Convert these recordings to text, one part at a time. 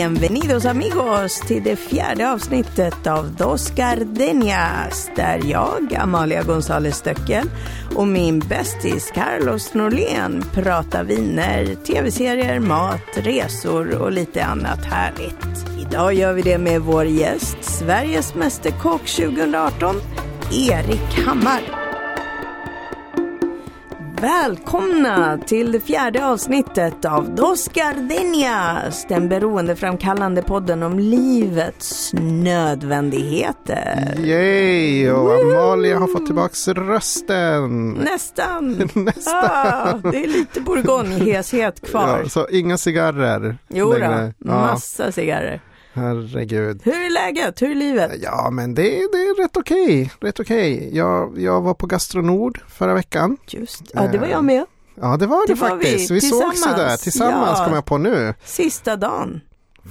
Bienvenidos amigos till det fjärde avsnittet av Dos Gardenias där jag, Amalia González Stöckel och min bästis Carlos Norlén pratar viner, tv-serier, mat, resor och lite annat härligt. Idag gör vi det med vår gäst, Sveriges Mästerkock 2018, Erik Hammar. Välkomna till det fjärde avsnittet av Dos Gardenias, den beroendeframkallande podden om livets nödvändigheter. Yay! Och Amalia har fått tillbaks rösten. Nästan. Nästan. Ah, det är lite bourgogne-heshet kvar. Ja, så inga cigarrer Jo då. Ja, massa cigarrer. Herregud. Hur är läget? Hur är livet? Ja, men det, det är rätt okej. Rätt okej. Jag, jag var på Gastronord förra veckan. Just, ja det var jag med. Ja, det var det, Det var vi, faktiskt. Vi, sågs ju tillsammans. där tillsammans, Ja. kom jag på nu. Sista dagen.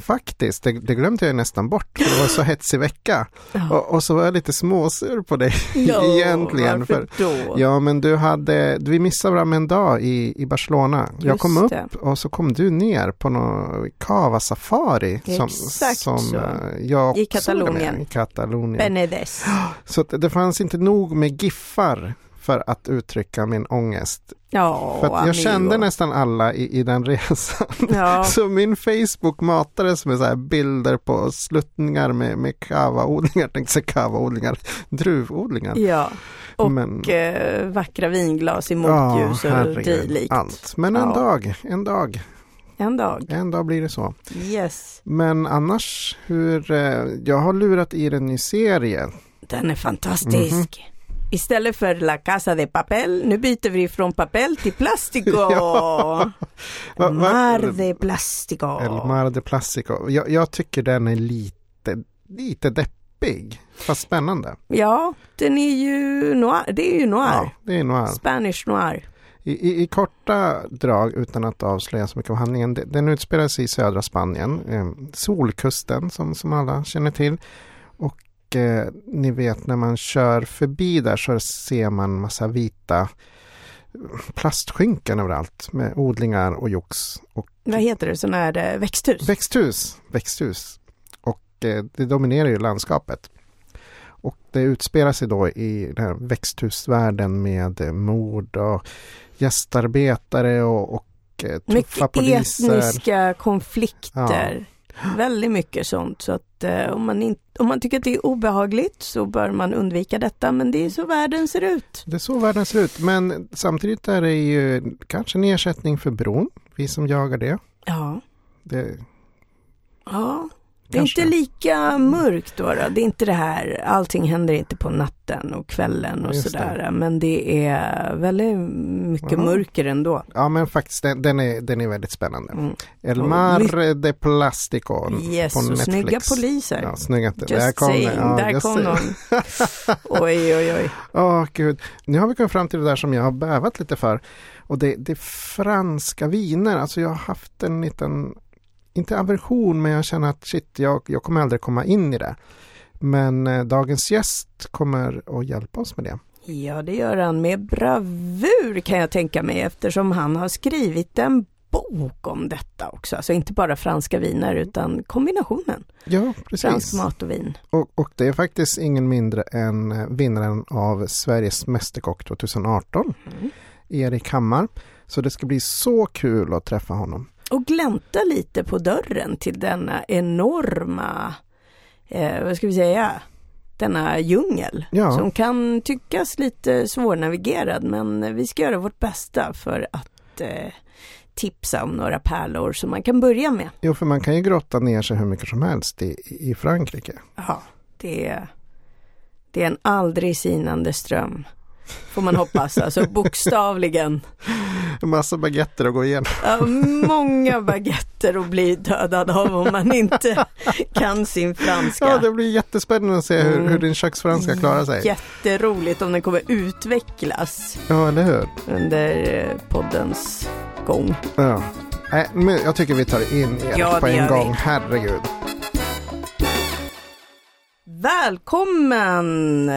Faktiskt, det, det glömde jag nästan bort. för Det var så hetsig vecka. Ja. Och, och så var jag lite småsur på dig Ja, egentligen. varför För, då? Ja, men du hade, vi missade varandra en dag i, i Barcelona. jag Just kom upp det. och så kom du ner på någon kava safari. Som, Exakt som så. eh, jag I Katalonien. I Katalonien. Benedes. Så det fanns inte nog med giffar för att uttrycka min ångest. Ja, För jag amigo. kände nästan alla i, i den resan. Ja, Så min Facebook matades med så bilder på sluttningar med, med kavaodlingar, tänkte säga kavaodlingar, druvodlingar. ja. och Men- eh, vackra vinglas i motljus och herregud, dylikt. Allt. Men en Ja. dag, en dag, En dag. en dag blir det så. Yes. Men annars, hur, eh, jag har lurat i en ny serie. Den är fantastisk. Mhm. Istället för La Casa de Papel, nu byter vi från papel till plastico. Ja. Va- Mar de Plastico. El Mar de Plastico. Jag, jag tycker den är lite, lite deppig, fast spännande. Ja, den är ju noir. Det är ju noir. Ja, det är noir. Spanish noir. I, i, I korta drag, utan att avslöja så mycket om handlingen, de- den utspelar sig i södra Spanien, eh, Solkusten som, som alla känner till. Och eh, ni vet när man kör förbi där så ser man massa vita plastskynken överallt med odlingar och jox. Och Vad heter det? Sån här eh, växthus? växthus, växthus. Och eh, det dominerar ju landskapet. Och det utspelar sig då i den här växthusvärlden med eh, mord och gästarbetare och, och eh, tuffa mycket poliser. etniska konflikter. Väldigt mycket sånt. Så att eh, om, man in, om man tycker att det är obehagligt så bör man undvika detta. Men det är så världen ser ut. Det är så världen ser ut. Men samtidigt är det ju kanske en ersättning för bron. Vi som jagar det. Ja, det ja. Det är Kanske. inte lika mörkt då, då. Det är inte det här, allting händer inte på natten och kvällen och Just det. sådär. Men det är väldigt mycket Ja. mörker ändå. ja men faktiskt den, den, är, den är väldigt spännande. Mm. El Och Mar de Plastico Yes, på Netflix. snygga poliser. Ja, snygga. Just där kom saying, det. Ja, där kom det. de. Oj, oj, oj. Åh gud, nu har vi kommit fram till det där som jag har bävat lite för. Och det, det är franska viner. Alltså jag har haft en liten, inte aversion, men jag känner att shit, jag, jag kommer aldrig komma in i det. Men eh, dagens gäst kommer att hjälpa oss med det. Ja, det gör han med bravur kan jag tänka mig eftersom han har skrivit en bok om detta också. Alltså inte bara franska viner utan kombinationen. Ja, Fransk precis. mat och vin. Och, och det är faktiskt ingen mindre än eh, vinnaren av Sveriges Mästerkock 2018, Mm. Erik Hammar. Så det ska bli så kul att träffa honom. Och glänta lite på dörren till denna enorma, eh, vad ska vi säga, denna djungel. Ja. Som kan tyckas lite svårnavigerad men vi ska göra vårt bästa för att eh, tipsa om några pärlor som man kan börja med. Jo, för man kan ju grotta ner sig hur mycket som helst i, i Frankrike. Ja, det är, det är en aldrig sinande ström. Får man hoppas, alltså bokstavligen. Massa baguetter att gå igenom. Ja, många baguetter att bli dödad av om man inte kan sin franska. Ja, det blir jättespännande att se hur, Mm. hur din köksfranska klarar sig. Jätteroligt om den kommer utvecklas Ja, eller hur? under eh, poddens gång. Ja. Nej, men jag tycker vi tar in Erik Ja, på en gör vi. gång. Herregud. Välkommen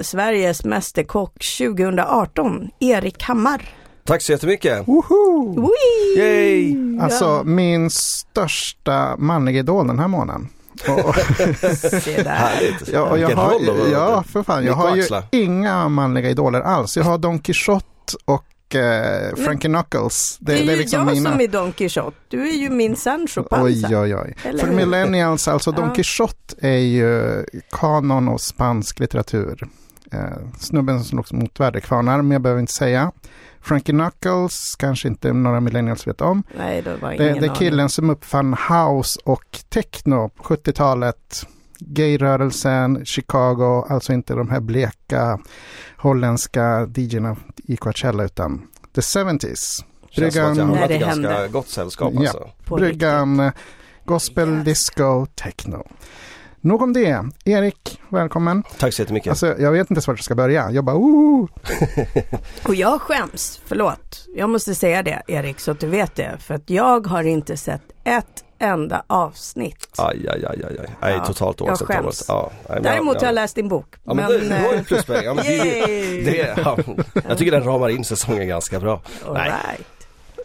Sveriges Mästerkock 2018, Erik Hammar. Tack så jättemycket! Woho! Yay! Alltså min största manliga idol den här månaden. Och. Härligt! ja, och jag har, ja, för fan. Jag har ju inga manliga idoler alls. Jag har Don Quijote och eh, Frankie Knuckles. Det, är ju liksom jag mina... som är Don Quijote. Du är ju min Sancho Panza. Oj, oj, oj. Eller För hur? millennials, alltså Don Ja. Quijote är ju kanon och spansk litteratur. Eh, snubben som slogs mot väderkvarnar, men jag behöver inte säga. Frankie Knuckles, kanske inte några millennials vet om. Nej, det var Det, ingen det är aning. killen som uppfann house och techno på 70-talet. Gayrörelsen, Chicago, alltså inte de här bleka holländska DJerna i Coachella utan the 70s. Känns som att jag Bryggan- hamnat När i det ganska hände. gott sällskap Ja. alltså. Bryggan, gospel, Yes. disco, techno. Nog om det. Erik, välkommen. Tack så jättemycket. Alltså, jag vet inte ens vart jag ska börja. Jag bara, oh! Och jag skäms, förlåt. Jag måste säga det Erik så att du vet det. För att jag har inte sett ett enda avsnitt. Aj, aj, aj, aj, aj. Nej, Ja, totalt oacceptabelt. Ja, men Däremot jag, har jag läst din bok. Ja, men, det, det var ju eh, pluspoäng. Ja, men det, det, ja, jag tycker den ramar in säsongen ganska bra. All nej. right.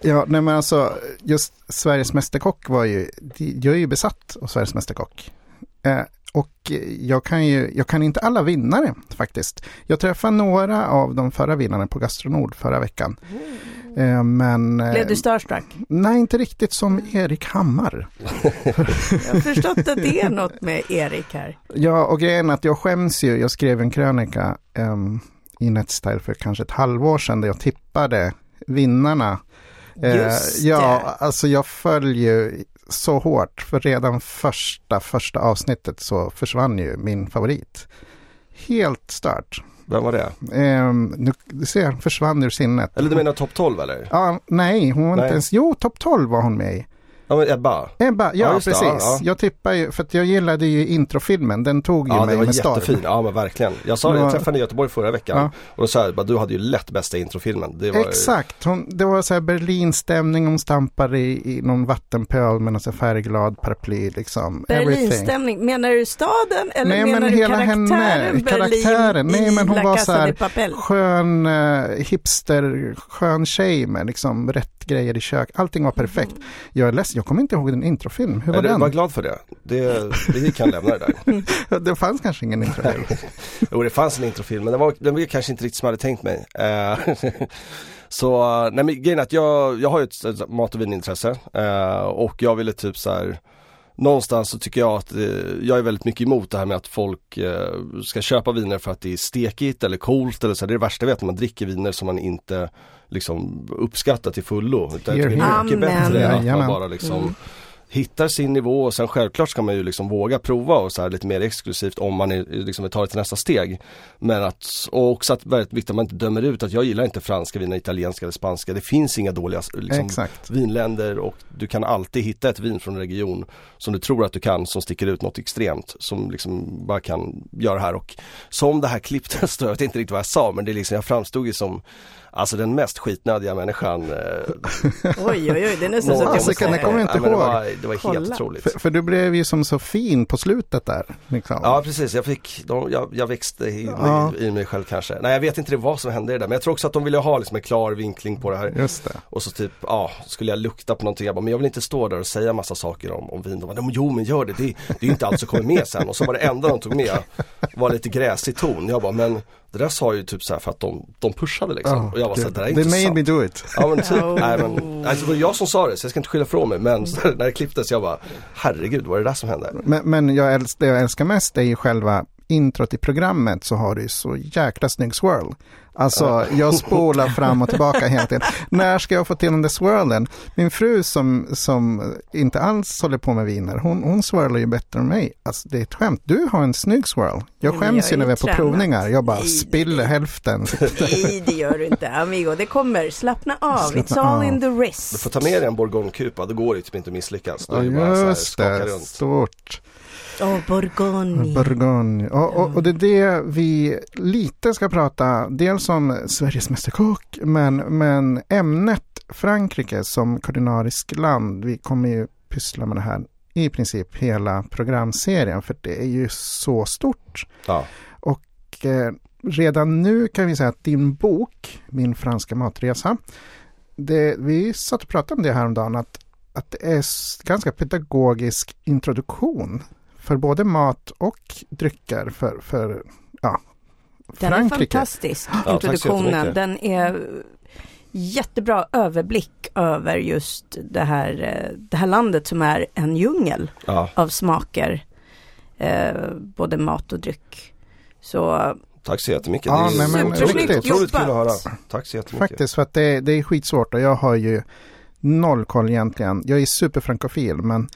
Ja, nej men alltså, just Sveriges Mästerkock var ju, jag är ju besatt av Sveriges Mästerkock. Eh, och jag kan ju, jag kan inte alla vinnare faktiskt. Jag träffade några av de förra vinnarna på Gastronord förra veckan. Eh, men... eh, Blev du starstruck? Nej, inte riktigt som Erik Hammar. Jag har förstått att det är något med Erik här. Ja, och grejen är att jag skäms ju. Jag skrev en krönika um, i Netstyle för kanske ett halvår sedan där jag tippade vinnarna. Eh, Just det. Ja, alltså jag följer så hårt för redan första, första avsnittet så försvann ju min favorit. Helt stört. Vem var det? Um, nu, ser, försvann ur sinnet. Eller du menar topp 12 eller? Ja, nej, hon var Nej. inte ens, jo, topp 12 var hon med i. Ja men Ebba. Ebba, ja, Ja, just det, precis. ja, ja. Jag tippar ju, för att jag gillade ju introfilmen, den tog ju Ja mig det var med storm. jättefin, ja men verkligen. Jag sa var- jag träffade henne i Göteborg förra veckan. Ja. Och då sa jag bara, du hade ju lätt bästa introfilmen. Det var, Exakt, hon, det var så här Berlinstämning, hon stampar i, i någon vattenpöl med någon så här färgglad paraply liksom. Everything. Berlinstämning, menar du staden eller Nej, menar men du hela karaktären henne, Berlin karaktären. Nej, i men hon La var så här- de Papel? Skön uh, hipster, skön tjej med liksom rätt grejer i kök. Allting var perfekt. Jag är ledsen, jag kommer inte ihåg din introfilm. Hur var är den? var glad för det. det. Vi kan lämna det där. det fanns kanske ingen introfilm. Jo det fanns en introfilm men den var, den var kanske inte riktigt som jag hade tänkt mig. Eh, så, nej men grejen är att jag, jag har ju ett, ett mat och vinintresse eh, och jag ville typ så här Någonstans så tycker jag att eh, jag är väldigt mycket emot det här med att folk eh, ska köpa viner för att det är stekigt eller coolt eller så. Det är det värsta jag vet när man dricker viner som man inte liksom uppskattar till fullo. Utan jag tycker det är mycket bättre att man bara liksom Mm. hittar sin nivå och sen självklart ska man ju liksom våga prova och så här lite mer exklusivt om man är, liksom vill ta det till nästa steg. Men att, och också att väldigt viktigt att man inte dömer ut att jag gillar inte franska viner, italienska eller spanska. Det finns inga dåliga liksom, Exakt. vinländer och du kan alltid hitta ett vin från en region som du tror att du kan som sticker ut något extremt som liksom bara kan göra det här och som det här klipptestet, jag vet inte riktigt vad jag sa men det är liksom, jag framstod ju som Alltså den mest skitnödiga människan eh, Oj, oj, oj, det är nästan så att jag Alltså, måste... kan det komma inte ja, men det ihåg. var, det var helt otroligt För, för du blev ju som så fin på slutet där. Liksom. Ja precis, jag fick, de, jag, jag växte i, Ja. i, i mig själv kanske. Nej jag vet inte det vad som hände det där men jag tror också att de ville ha liksom en klar vinkling på det här. Just det. Och så typ, ja, skulle jag lukta på någonting, jag bara, men jag vill inte stå där och säga massa saker om, om vin. De bara, jo men gör det, det, det är ju inte allt som kommer med sen. Och så var det enda de tog med var lite gräsig ton. Jag bara, men det där sa ju typ så här för att de, de pushade liksom. Ja, och jag var så här, det- där är They inte made sant. me do it. Ja men typ, Oh. nej men, alltså, det var jag som sa det så jag ska inte skylla ifrån mig men när det klipptes jag bara, herregud vad är det där som hände? Men, men jag älsk, det jag älskar mest är ju själva introt i programmet så har du ju så jäkla snygg swirl. Alltså jag spolar fram och tillbaka hela tiden. När ska jag få till den där swirlen? Min fru som, som inte alls håller på med viner, hon, hon swirlar ju bättre än mig. Alltså det är ett skämt. Du har en snygg swirl. Jag skäms jag ju när är vi är på tränad. provningar. Jag bara Nej. spiller hälften. Nej, det gör du inte, amigo. Det kommer. Slappna av. Slappna It's all av. in the Du wrist. får ta med dig en bourgogne-kupa, då går det typ inte att misslyckas. Då Ja just det, runt. stort. Åh, Bourgogne. Bourgogne. Och, och, och det är det vi lite ska prata, dels om Sveriges Mästerkock, men, men ämnet Frankrike som kulinarisk land. Vi kommer ju pyssla med det här i princip hela programserien, för det är ju så stort. Ja. Och eh, redan nu kan vi säga att din bok, Min franska matresa, det, vi satt och pratade om det häromdagen, att, att det är ganska pedagogisk introduktion för både mat och drycker för, för ja, den Frankrike. är fantastisk, introduktionen. Ja, den är jättebra överblick över just det här, eh, det här landet som är en djungel ja. av smaker. Eh, både mat och dryck. Så Tack så jättemycket. Ja, det är nej, men, otroligt, otroligt kul att höra. Tack så jättemycket. Faktiskt, för att det, det är skitsvårt och jag har ju noll koll egentligen. Jag är superfrankofil, men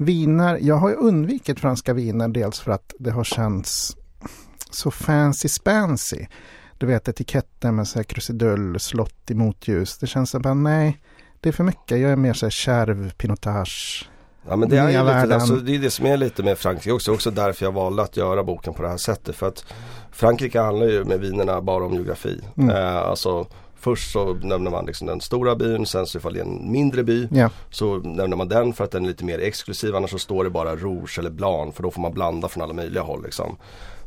viner, jag har ju undvikit franska viner dels för att det har känts så fancy spancy. Du vet etiketten med så här krusidull, slott i motljus. Det känns som bara nej, det är för mycket. Jag är mer så här kärv, pinotage. Ja men det är ju lite, alltså, det är det som är lite med Frankrike också. Också därför jag valde att göra boken på det här sättet. För att Frankrike handlar ju med vinerna bara om geografi. Mm. Eh, alltså Först så nämner man liksom den stora byn, sen så ifall det är en mindre by yeah. så nämner man den för att den är lite mer exklusiv. Annars så står det bara Rouge eller Blanc för då får man blanda från alla möjliga håll. Liksom.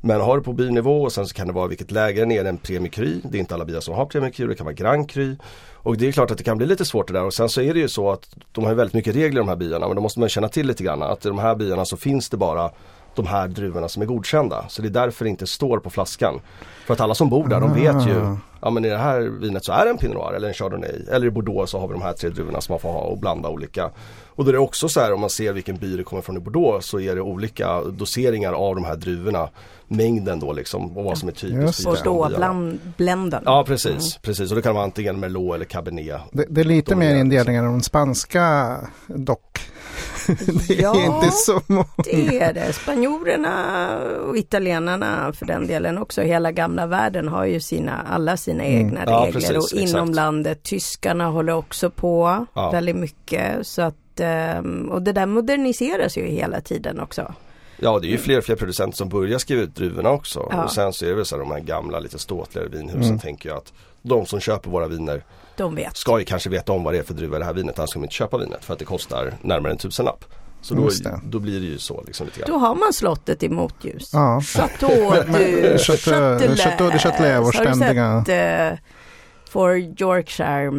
Men har du på bynivå och sen så kan det vara vilket läge det är en Premier Cru. Det är inte alla bilar som har Premier Cru, det kan vara Grand Cru. Och det är klart att det kan bli lite svårt det där och sen så är det ju så att de har väldigt mycket regler de här byarna men då måste man känna till lite grann att i de här byarna så finns det bara de här druvorna som är godkända. Så det är därför det inte står på flaskan. För att alla som bor där de vet ju, ah. ja men i det här vinet så är det en Pinot Noir eller en Chardonnay. Eller i Bordeaux så har vi de här tre druvorna som man får ha och blanda olika. Och då är det också så här om man ser vilken by det kommer från i Bordeaux så är det olika doseringar av de här druvorna. Mängden då liksom och vad som är typiskt. Och då bland, bländan. Ja precis, mm. precis och det kan vara antingen Merlot eller Cabernet. Det, det är lite mer indelningar än de spanska dock. det är ja, inte så många. det är det. Spanjorerna och italienarna för den delen också. Hela gamla världen har ju sina, alla sina mm. egna ja, regler precis, och inom exakt. landet. Tyskarna håller också på ja. väldigt mycket. Så att, ehm, och det där moderniseras ju hela tiden också. Ja det är ju fler och fler producenter som börjar skriva ut druvorna också. Ja. Och sen så är det väl så här de här gamla lite ståtligare vinhusen mm. tänker jag att de som köper våra viner de vet. Ska ju kanske veta om vad det är för druva det här vinet, annars ska de inte köpa vinet för att det kostar närmare en tusenlapp. Så då, då blir det ju så liksom lite grann. Då har man slottet i motljus. Ja. Chateau du Châtelet. Chateau de Châtelet, vår ständiga. Har du sett uh, For Yorkshire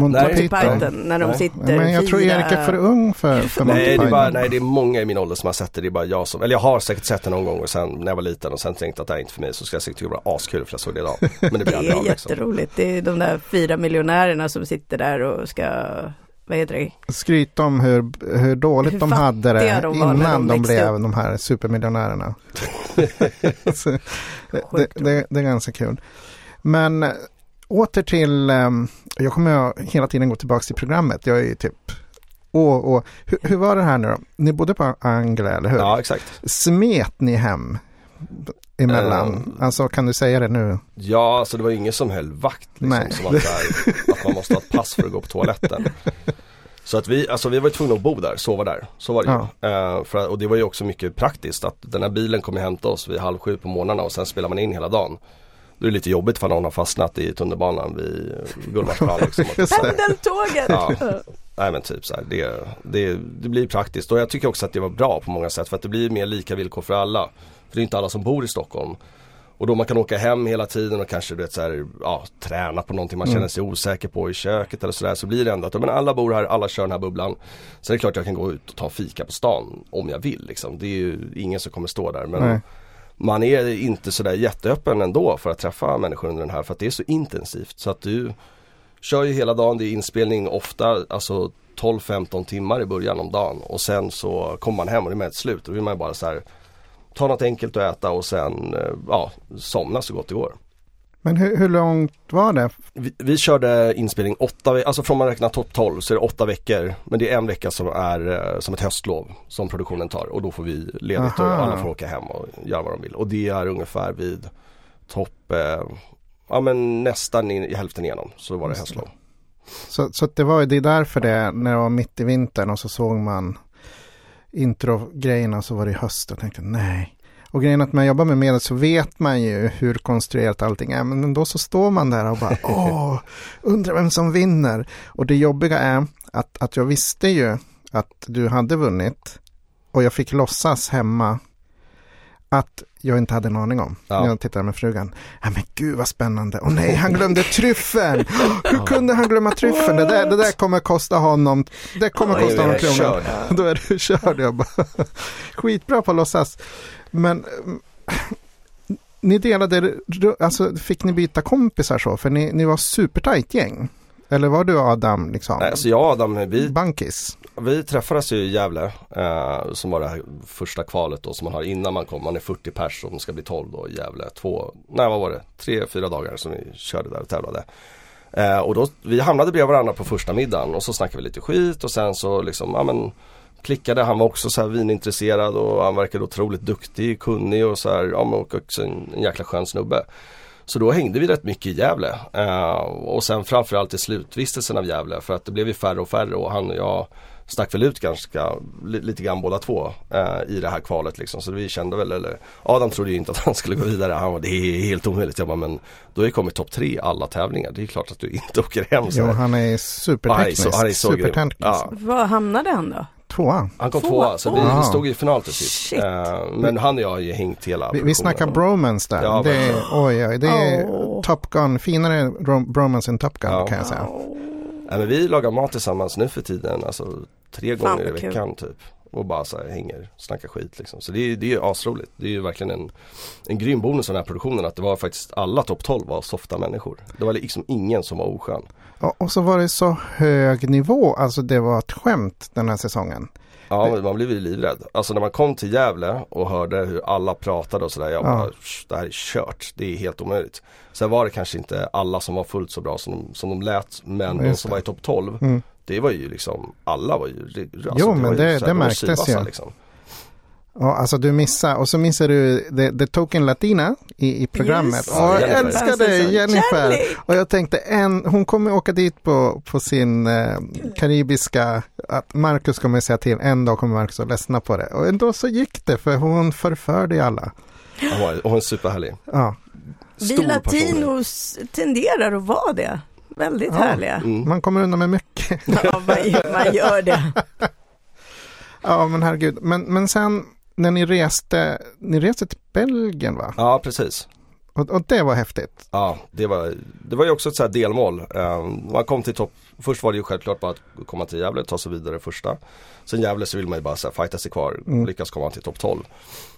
Men? Monty Python. När de nej. sitter Men jag tror Erik är för ung för, för Monty nej, Python. Det är bara, nej det är många i min ålder som har sett det. Det är bara jag som, eller jag har säkert sett det någon gång och sen när jag var liten och sen tänkte att det är inte för mig så ska jag säkert tycka det var askul för jag såg det idag. Men det blir det är liksom. jätteroligt. Det är de där fyra miljonärerna som sitter där och ska vad heter det? Skryta om hur, hur dåligt hur de hade det de innan de, de blev upp. de här supermiljonärerna. det, det, det, är ganska kul. Men åter till, um, jag kommer hela tiden gå tillbaka till programmet. Jag är ju typ och, och hur, hur, var det här nu då? Ni bodde på Angela, eller hur? Ja, exakt. Smet ni hem emellan? Um, alltså kan du säga det nu? Ja, alltså det var ingen som höll vakt. Liksom, Nej. Som att, där, att man måste ha ett pass för att gå på toaletten. Så att vi, alltså vi var tvungna att bo där, sova där. Så var det ja. uh, för, Och det var ju också mycket praktiskt att den här bilen kom hämta oss vid halv sju på morgnarna och sen spelar man in hela dagen. Då är det lite jobbigt för någon har fastnat i tunnelbanan vid Gullmarsplan. Liksom. Pendeltåget! Ja. Nej men typ så här, det, det, det blir praktiskt och jag tycker också att det var bra på många sätt för att det blir mer lika villkor för alla. För det är inte alla som bor i Stockholm. Och då man kan åka hem hela tiden och kanske du vet, så här, ja, träna på någonting man mm. känner sig osäker på i köket eller sådär. Så blir det ändå att men alla bor här, alla kör den här bubblan. Är det klart jag kan gå ut och ta fika på stan om jag vill. Liksom. Det är ju ingen som kommer stå där. Men Nej man är inte sådär jätteöppen ändå för att träffa människor under den här för att det är så intensivt. Så att du kör ju hela dagen, det är inspelning ofta alltså 12-15 timmar i början om dagen och sen så kommer man hem och det är med ett slut. Då vill man ju bara så här, ta något enkelt att äta och sen eh, ja, somna så gott det går. Men hur, hur långt var det? Vi, vi körde inspelning åtta, alltså från man räknar topp 12 så är det åtta veckor. Men det är en vecka som är eh, som ett höstlov som produktionen tar och då får vi ledigt Aha. och alla får åka hem och göra vad de vill. Och det är ungefär vid topp, eh, ja men nästan i, i hälften igenom så var det höstlov. Så, så det var det är därför det, när det var mitt i vintern och så såg man intro-grejerna så var det höst och tänkte nej, och grejen att man jobbar med medel så vet man ju hur konstruerat allting är. Men då så står man där och bara åh, undrar vem som vinner. Och det jobbiga är att, att jag visste ju att du hade vunnit. Och jag fick låtsas hemma att jag inte hade en aning om. Ja. Jag tittade med frugan. Ja men gud vad spännande. Åh nej, han glömde tryffeln. Hur kunde han glömma tryffeln? Det där, det där kommer kosta honom. Det kommer kosta honom kronor. Då är du körd. Jag bara, skitbra på att låtsas. Men mm, ni delade, alltså fick ni byta kompisar så? För ni, ni var supertajt gäng. Eller var du Adam liksom? Nej, alltså jag och Adam, vi, Bankis? vi träffades ju i Gävle eh, som var det här första kvalet då som man har innan man kom. Man är 40 pers och ska bli 12 då i Gävle. Två, nej vad var det, tre, fyra dagar som vi körde där och tävlade. Eh, och då, vi hamnade bredvid varandra på första middagen och så snackade vi lite skit och sen så liksom, ja men klickade. Han var också så här vinintresserad och han verkade otroligt duktig, kunnig och så här, ja men och också en, en jäkla skön snubbe. Så då hängde vi rätt mycket i Gävle. Eh, och sen framförallt i slutvistelsen av Gävle för att det blev ju färre och färre och han och jag stack väl ut ganska li, lite grann båda två eh, i det här kvalet liksom. Så vi kände väl, eller Adam trodde ju inte att han skulle gå vidare. Han var det är helt omöjligt. Jag bara, men du har ju kommit topp tre i alla tävlingar. Det är klart att du inte åker hem. Så Jo, han är Ja, han är superteknisk. så, han är så. Superteknisk. Ja, Var hamnade han då? Tvåa. han kom Två. tvåa så vi stod i final till sist. Eh, men han och jag har ju hängt hela Vi, vi snackar bromance där. Ja, det är, oj, oj, det är Åh. Top Gun, finare ro- bromance än Top Gun Ja. kan jag säga. Nej, men vi lagar mat tillsammans nu för tiden, alltså tre Fan, gånger i vad kul. veckan typ. Och bara så här hänger, snackar skit liksom. Så det är, det är ju asroligt. Det är ju verkligen en, en grym bonus av den här produktionen att det var faktiskt alla topp 12 var softa människor. Det var liksom ingen som var oskön. Och, och så var det så hög nivå, alltså det var ett skämt den här säsongen. Ja men man blev ju livrädd. Alltså när man kom till Gävle och hörde hur alla pratade och sådär. Jag Ja. bara, "Sh, det här är kört. Det är helt omöjligt. Sen var det kanske inte alla som var fullt så bra som de, som de lät. Men de som var i topp 12. Mm. Det var ju liksom, alla var ju, alltså, Jo, men det- det de var märktes ju. Liksom. Ja, alltså du missar och så missar du The, the Token Latina i, i programmet. Yes. Åh, jag Jennifer. älskar dig Jennifer! Jenny! Och jag tänkte en, hon kommer åka dit på, på sin eh, karibiska, att Marcus kommer säga till, en dag kommer Marcus att ledsna på det. Och ändå så gick det för hon förförde ju alla. Och hon är superhärlig. Ja, Vi Stor latinos tenderar att vara det. Väldigt Ja. härliga. Mm. man kommer undan med mycket. Ja, man, gör- man gör det. Ja, men herregud. Men, men sen när ni reste, ni reste till Belgien va? Ja precis. Och, och det var häftigt. Ja, det var, det var ju också ett så här delmål. Um, man kom till topp, först var det ju självklart bara att komma till Gävle, ta sig vidare första. Sen Gävle så vill man ju bara så här, fighta sig kvar, Mm. lyckas komma till topp 12.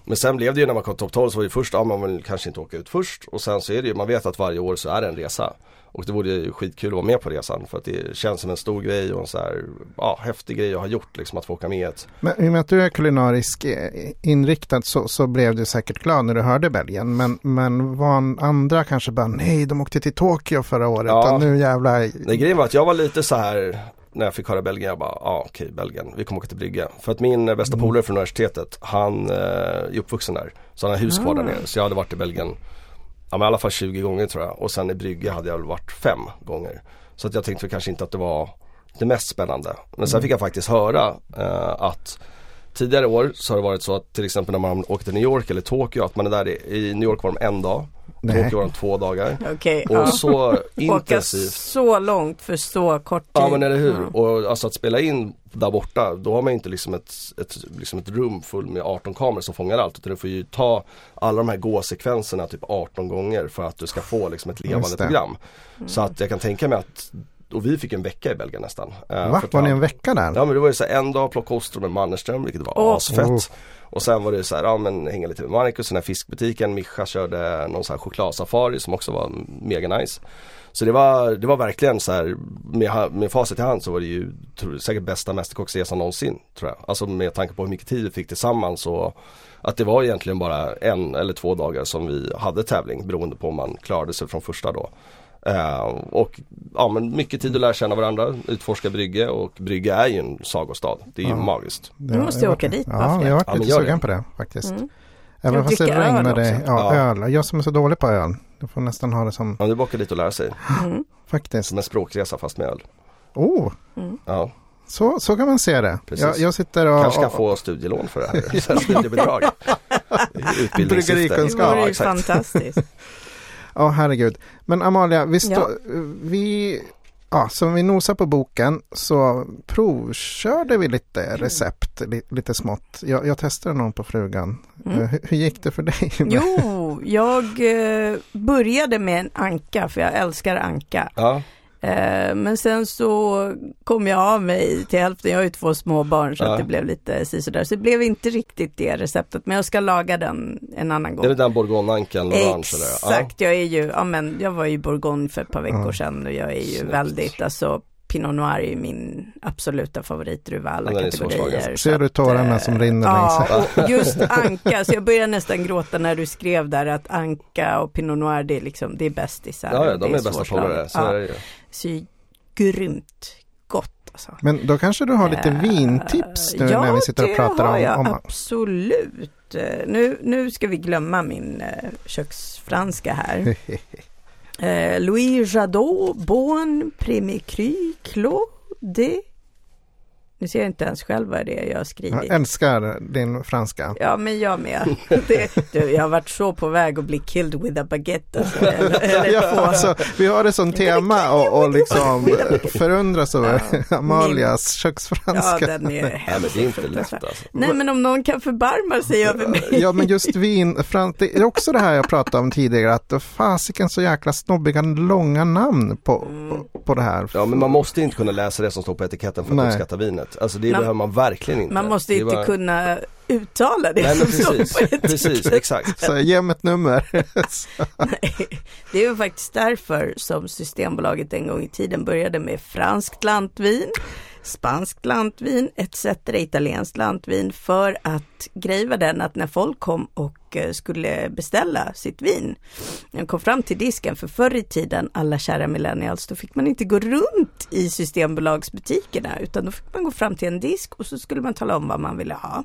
Men sen blev det ju när man kom till topp 12 så var det först, ja man vill kanske inte åka ut först och sen så är det ju, man vet att varje år så är det en resa. Och det vore ju skitkul att vara med på resan för att det känns som en stor grej och en så här, ja häftig grej att ha gjort liksom att få åka med ett Men i och med att du är kulinarisk eh, inriktad så, så blev du säkert glad när du hörde Belgien. Men, men var andra kanske bara, nej de åkte till Tokyo förra året Ja. och nu jävlar. Nej grejen var att jag var lite så här när jag fick höra Belgien, jag bara, ja ah, okej Belgien, vi kommer åka till Brygge. För att min bästa Mm. polare från universitetet, han eh, är uppvuxen där. Så han har hus kvar där Ah. nere. Så jag hade varit i Belgien, ja men i alla fall 20 gånger tror jag. Och sen i Brygge hade jag väl varit fem gånger. Så att jag tänkte väl kanske inte att det var det mest spännande. Men sen fick jag faktiskt höra eh, att Tidigare år så har det varit så att till exempel när man åker till New York eller Tokyo att man är där i, i New York var de en dag. Nej. Tokyo var de två dagar. Okej, Och ja. så Åka intensivt så långt för så kort tid. Ja men eller hur. Ja. Och alltså att spela in där borta, då har man inte liksom ett, ett, liksom ett rum full med 18 kameror som fångar allt. Utan du får ju ta alla de här gåsekvenserna typ 18 gånger för att du ska få liksom ett levande program. Mm. Så att jag kan tänka mig att, och vi fick en vecka i Belgien nästan. Eh, Va? Var ni en vecka där? Ja men det var ju så en dag plocka ostron med Mannerström vilket var Åh. asfett. Oh. Och sen var det så här, ja men hänga lite med Marcus i den här fiskbutiken. Mischa körde någon så här chokladsafari som också var mega nice. Så det var, det var verkligen så här med, med facit i hand så var det ju tror, säkert bästa mästerkocksresan någonsin tror jag. Alltså med tanke på hur mycket tid vi fick tillsammans och att det var egentligen bara en eller två dagar som vi hade tävling beroende på om man klarade sig från första då. Eh, och ja men mycket tid att lära känna varandra, utforska Brygge och Brygge är ju en sagostad. Det är ju Ja. magiskt. Det var- måste jag åka dit, Ja, jag har varit Ja, lite sugen det. på det faktiskt. Mm. Även fast det regnade. också. Ja, Ja. öl. Jag som är så dålig på öl. Jag får nästan ha det som, Ja, du bara åka dit och lära sig. Mm. faktiskt. Som en språkresa fast med öl. Oh, Mm. Ja, så, så kan man se det. Precis. Jag, jag sitter och... kanske kan få studielån för det här. Studiebidrag. Utbildningssyfte. Det Bryggerikunskap. vore Ja, ju fantastiskt. Ja, herregud. Men Amalia, vi, stå, Ja. vi ja, så om vi nosar på boken så provkörde vi lite recept, li, lite smått. Jag, jag testade någon på frugan. Mm. Eh, Hur, hur gick det för dig? Jo, jag eh, började med en anka för jag älskar anka. Ja, men sen så kom jag av mig till hälften. Jag har ju två små barn så Ja. att det blev lite sisådär. Så det blev inte riktigt det receptet. Men jag ska laga den en annan gång. är det den bourgogneankan orange eller? Exakt, jag är ju, ja men jag var i Bourgogne för ett par veckor Ja. sedan och jag är ju Snyggt. väldigt, alltså Pinot Noir är ju min absoluta favoritdruva alla Ja, den är så kategorier. svag. Ser du tårarna eh, som rinner Ja, längs? och just Anka, så jag började nästan gråta när du skrev där att Anka och Pinot Noir det är liksom, det är bästisar. Ja, ja, de det är bästa polare. Så Ja, är grymt gott alltså. Men då kanske du har lite Eh, vintips nu när vi sitter och pratar Ja, det har om, jag om absolut. Eh, Nu, nu ska vi glömma min eh, köksfranska här. Louis Jadot, Bon, Premier Cru, Claude. Nu ser jag inte ens själv vad det är jag har Jag skrivit. älskar din franska. Ja, men jag med. Det, du, jag har varit så på väg att bli killed with a baguette. Alltså, eller, eller Ja, på, alltså, vi har det som tema och, och liksom förundras över Amalias ja, köksfranska. den är Nej men hemskt det är inte lätt alltså. Nej, men om någon kan förbarma sig över mig. Ja men just vin, fram, det är också det här jag pratade om tidigare att fasiken så jäkla snobbiga långa namn på, Mm. på, på det här. Ja men man måste inte kunna läsa det som står på etiketten för att Nej. uppskatta vinet. Alltså det Man- behöver man verkligen inte. Man måste inte bara- kunna uttala det Nej som står precis, på etiketten. precis, exakt. Så ge mig ett nummer. Nej, det är ju faktiskt därför som Systembolaget en gång i tiden började med franskt lantvin, spanskt lantvin etc. italienskt lantvin för att grejen var den att när folk kom och och eh, skulle beställa sitt vin, Jag kom fram till disken, för förr i tiden, alla kära millennials, då fick man inte gå runt i Systembolagsbutikerna utan då fick man gå fram till en disk och så skulle man tala om vad man ville ha.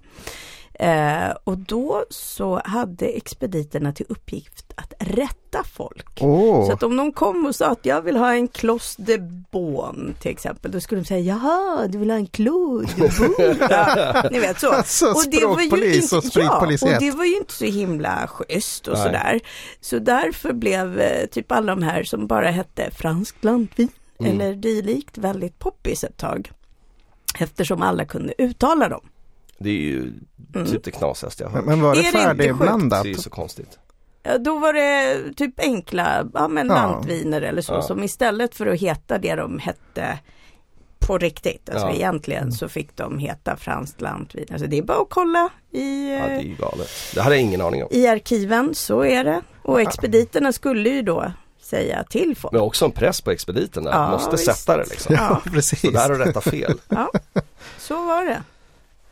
Eh, och då så hade expediterna till uppgift att rätta folk. Åh, Så att om någon kom och sa att jag vill ha en Clos de Beaune till exempel, då skulle de säga jaha, du vill ha en. Ja, ni vet så. Alltså, och spritpolis i Ja, ett. och det var ju inte så himla schysst och Nej. sådär. Så därför blev eh, typ alla de här som bara hette franskt lantvin Mm. eller dylikt väldigt poppis ett tag. Eftersom alla kunde uttala dem. Det är ju Mm. typ det knasigaste jag har men, hört. men var det färdigblandat? Det är ju så konstigt. Då var det typ enkla ja, men Ja. lantviner eller så Ja. som istället för att heta det de hette på riktigt, alltså Ja. egentligen så fick de heta franskt lantvin. Alltså det är bara att kolla i, Ja det är galet. Det hade jag ingen aning om. i arkiven, så är det. Och expediterna skulle ju då säga till folk. Men också en press på expediten där. Ja, Måste visst. sätta det liksom. Ja. precis. Så där och rätta fel. Ja, så var det.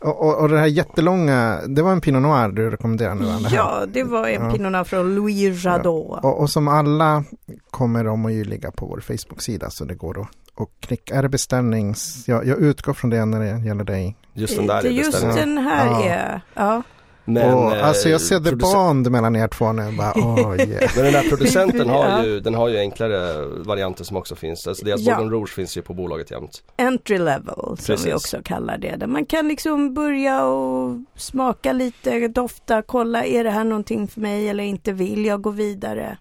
Och, och, och det här jättelånga, det var en Pinot Noir du rekommenderar nu? Anna. Ja, det var en Ja. Pinot Noir från Louis Jadot. Och, och som alla kommer de att ju ligga på vår Facebook-sida så det går att och klicka. Är det beställnings... Jag, jag utgår från det när det gäller dig. Just den där är Just den här Ja. är, ja. Men, eh, alltså jag ser the bond mellan er två nu. Bara, oh, yeah. Men den här producenten har ju, den har ju enklare varianter som också finns. Alltså deras Ja. Bourgogne Rouge finns ju på bolaget jämt. entry level som Precis. vi också kallar det. Där man kan liksom börja och smaka lite, dofta, kolla är det här någonting för mig eller inte vill jag gå vidare.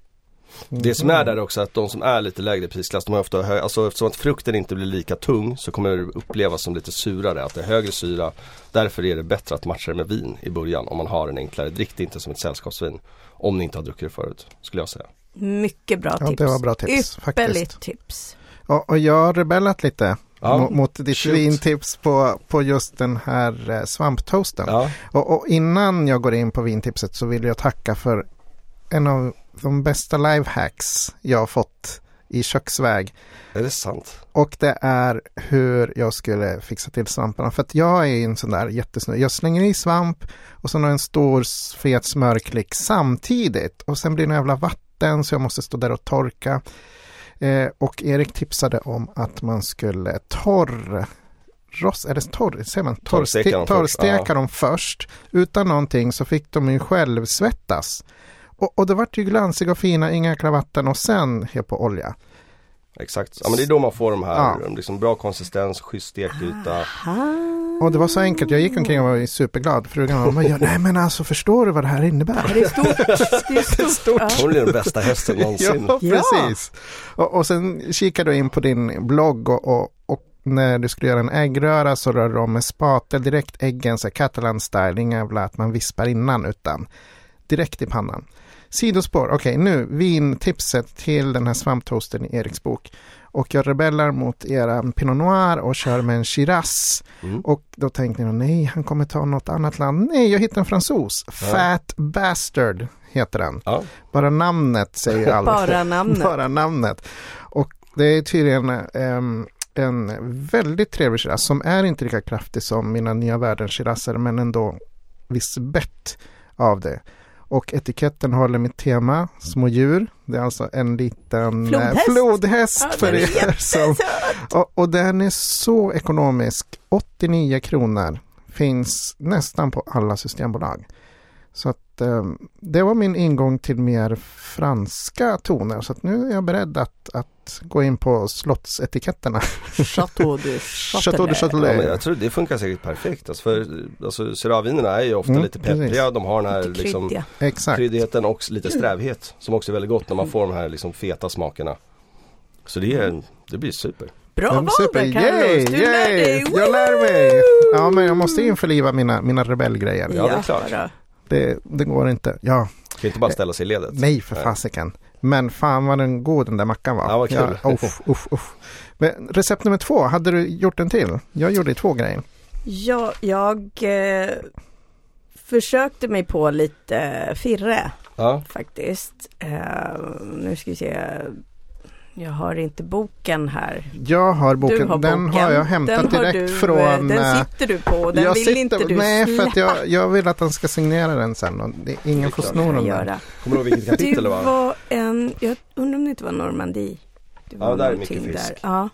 Det som är där också att de som är lite lägre prisklass, de har ofta hö- alltså eftersom att frukten inte blir lika tung så kommer det upplevas som lite surare, att det är högre syra. Därför är det bättre att matcha det med vin i början om man har en enklare. Drick det inte som ett sällskapsvin. Om ni inte har druckit det förut, skulle jag säga. Mycket bra Ja, tips. det var bra tips Ypperligt faktiskt. tips. Och, och jag har rebellat lite Ja. mot, ditt Shoot. vintips på, på just den här eh, svamptoasten. Ja, Och, och innan jag går in på vintipset så vill jag tacka för en av de bästa lifehacks jag har fått i köksväg. är det sant? Och det är hur jag skulle fixa till svamparna. För att jag är en sån där jättesnö. Jag slänger i svamp och så har jag en stor fet smörklick samtidigt. Och sen blir det en jävla vatten så jag måste stå där och torka. Eh, och Erik tipsade om att man skulle torr Ross, är det torr, säger man? Torrsteka torrsteka dem först. Utan någonting så fick de ju själv svettas. Och, och det vart ju glansiga och fina, inga jäkla vatten och sen he på olja. Exakt. Ja men det är då man får de här, Ja. liksom bra konsistens, schysst stekyta. Och det var så enkelt, jag gick omkring och var superglad. Frugan var, nej men alltså förstår du vad det här innebär? Det är stort. Det är stort. Ja. Hon är den bästa hästen någonsin. Ja, precis. Och, och sen kikar du in på din blogg och, och, och när du skulle göra en äggröra så rör du om med spatel direkt äggen, så Catalan style, inga jävla att man vispar innan utan direkt i pannan. Sidospår, okej okay, nu vintipset till den här svamptoasten i Eriks bok. Och jag rebellar mot era Pinot Noir och kör med en Shiraz. Mm. Och då tänkte ni, nej han kommer ta något annat land. Nej, jag hittar en fransos. Ja. Fat Bastard heter den. Ja. Bara namnet säger allt. Bara namnet. Bara namnet. Och det är tydligen um, en väldigt trevlig Shiraz som är inte lika kraftig som mina nya världen Shirazzer men ändå viss bett av det. Och etiketten håller mitt tema, små djur. Det är alltså en liten flodhäst, eh, flodhäst ja, för er. Som, och, och den är så ekonomisk. 89 kronor. Finns nästan på alla systembolag. Så att det var min ingång till mer franska toner. Så att nu är jag beredd att, att gå in på slottsetiketterna. Chateau de Chateau de Châtelet. Ja, jag tror det funkar säkert perfekt. Alltså för alltså, Syrahvinerna är ju ofta mm, lite peppriga. Precis. De har den här liksom, kryddigheten och lite strävhet. Som också är väldigt gott när man får de här liksom, feta smakerna. Så det, är, det blir super. Bra val där Carlos, du lär dig! Jag lär mig! Ja men jag måste införliva mina, mina rebellgrejer. Ja, det är klart. Det, det går inte. Ja. Kan inte bara ställa sig i ledet. Nej, för fasiken. Men fan vad den god den där mackan var. Ja, vad kul. Ja, uff, uff, uff. Men recept nummer två, hade du gjort en till? Jag gjorde två grejer. Ja, jag eh, försökte mig på lite firre. Ja. Faktiskt. Eh, nu ska vi se. Jag har inte boken här. Jag har boken. Har den boken. har jag hämtat den direkt du, från... Den eh, sitter du på och den vill sitter, inte du Nej, släppa. för att jag, jag vill att han ska signera den sen. Och det, ingen får sno den. Kommer du ihåg vilket kapitel det var? En, jag undrar om det inte var Normandie. Det var ja, där är mycket fisk. Där. Ja.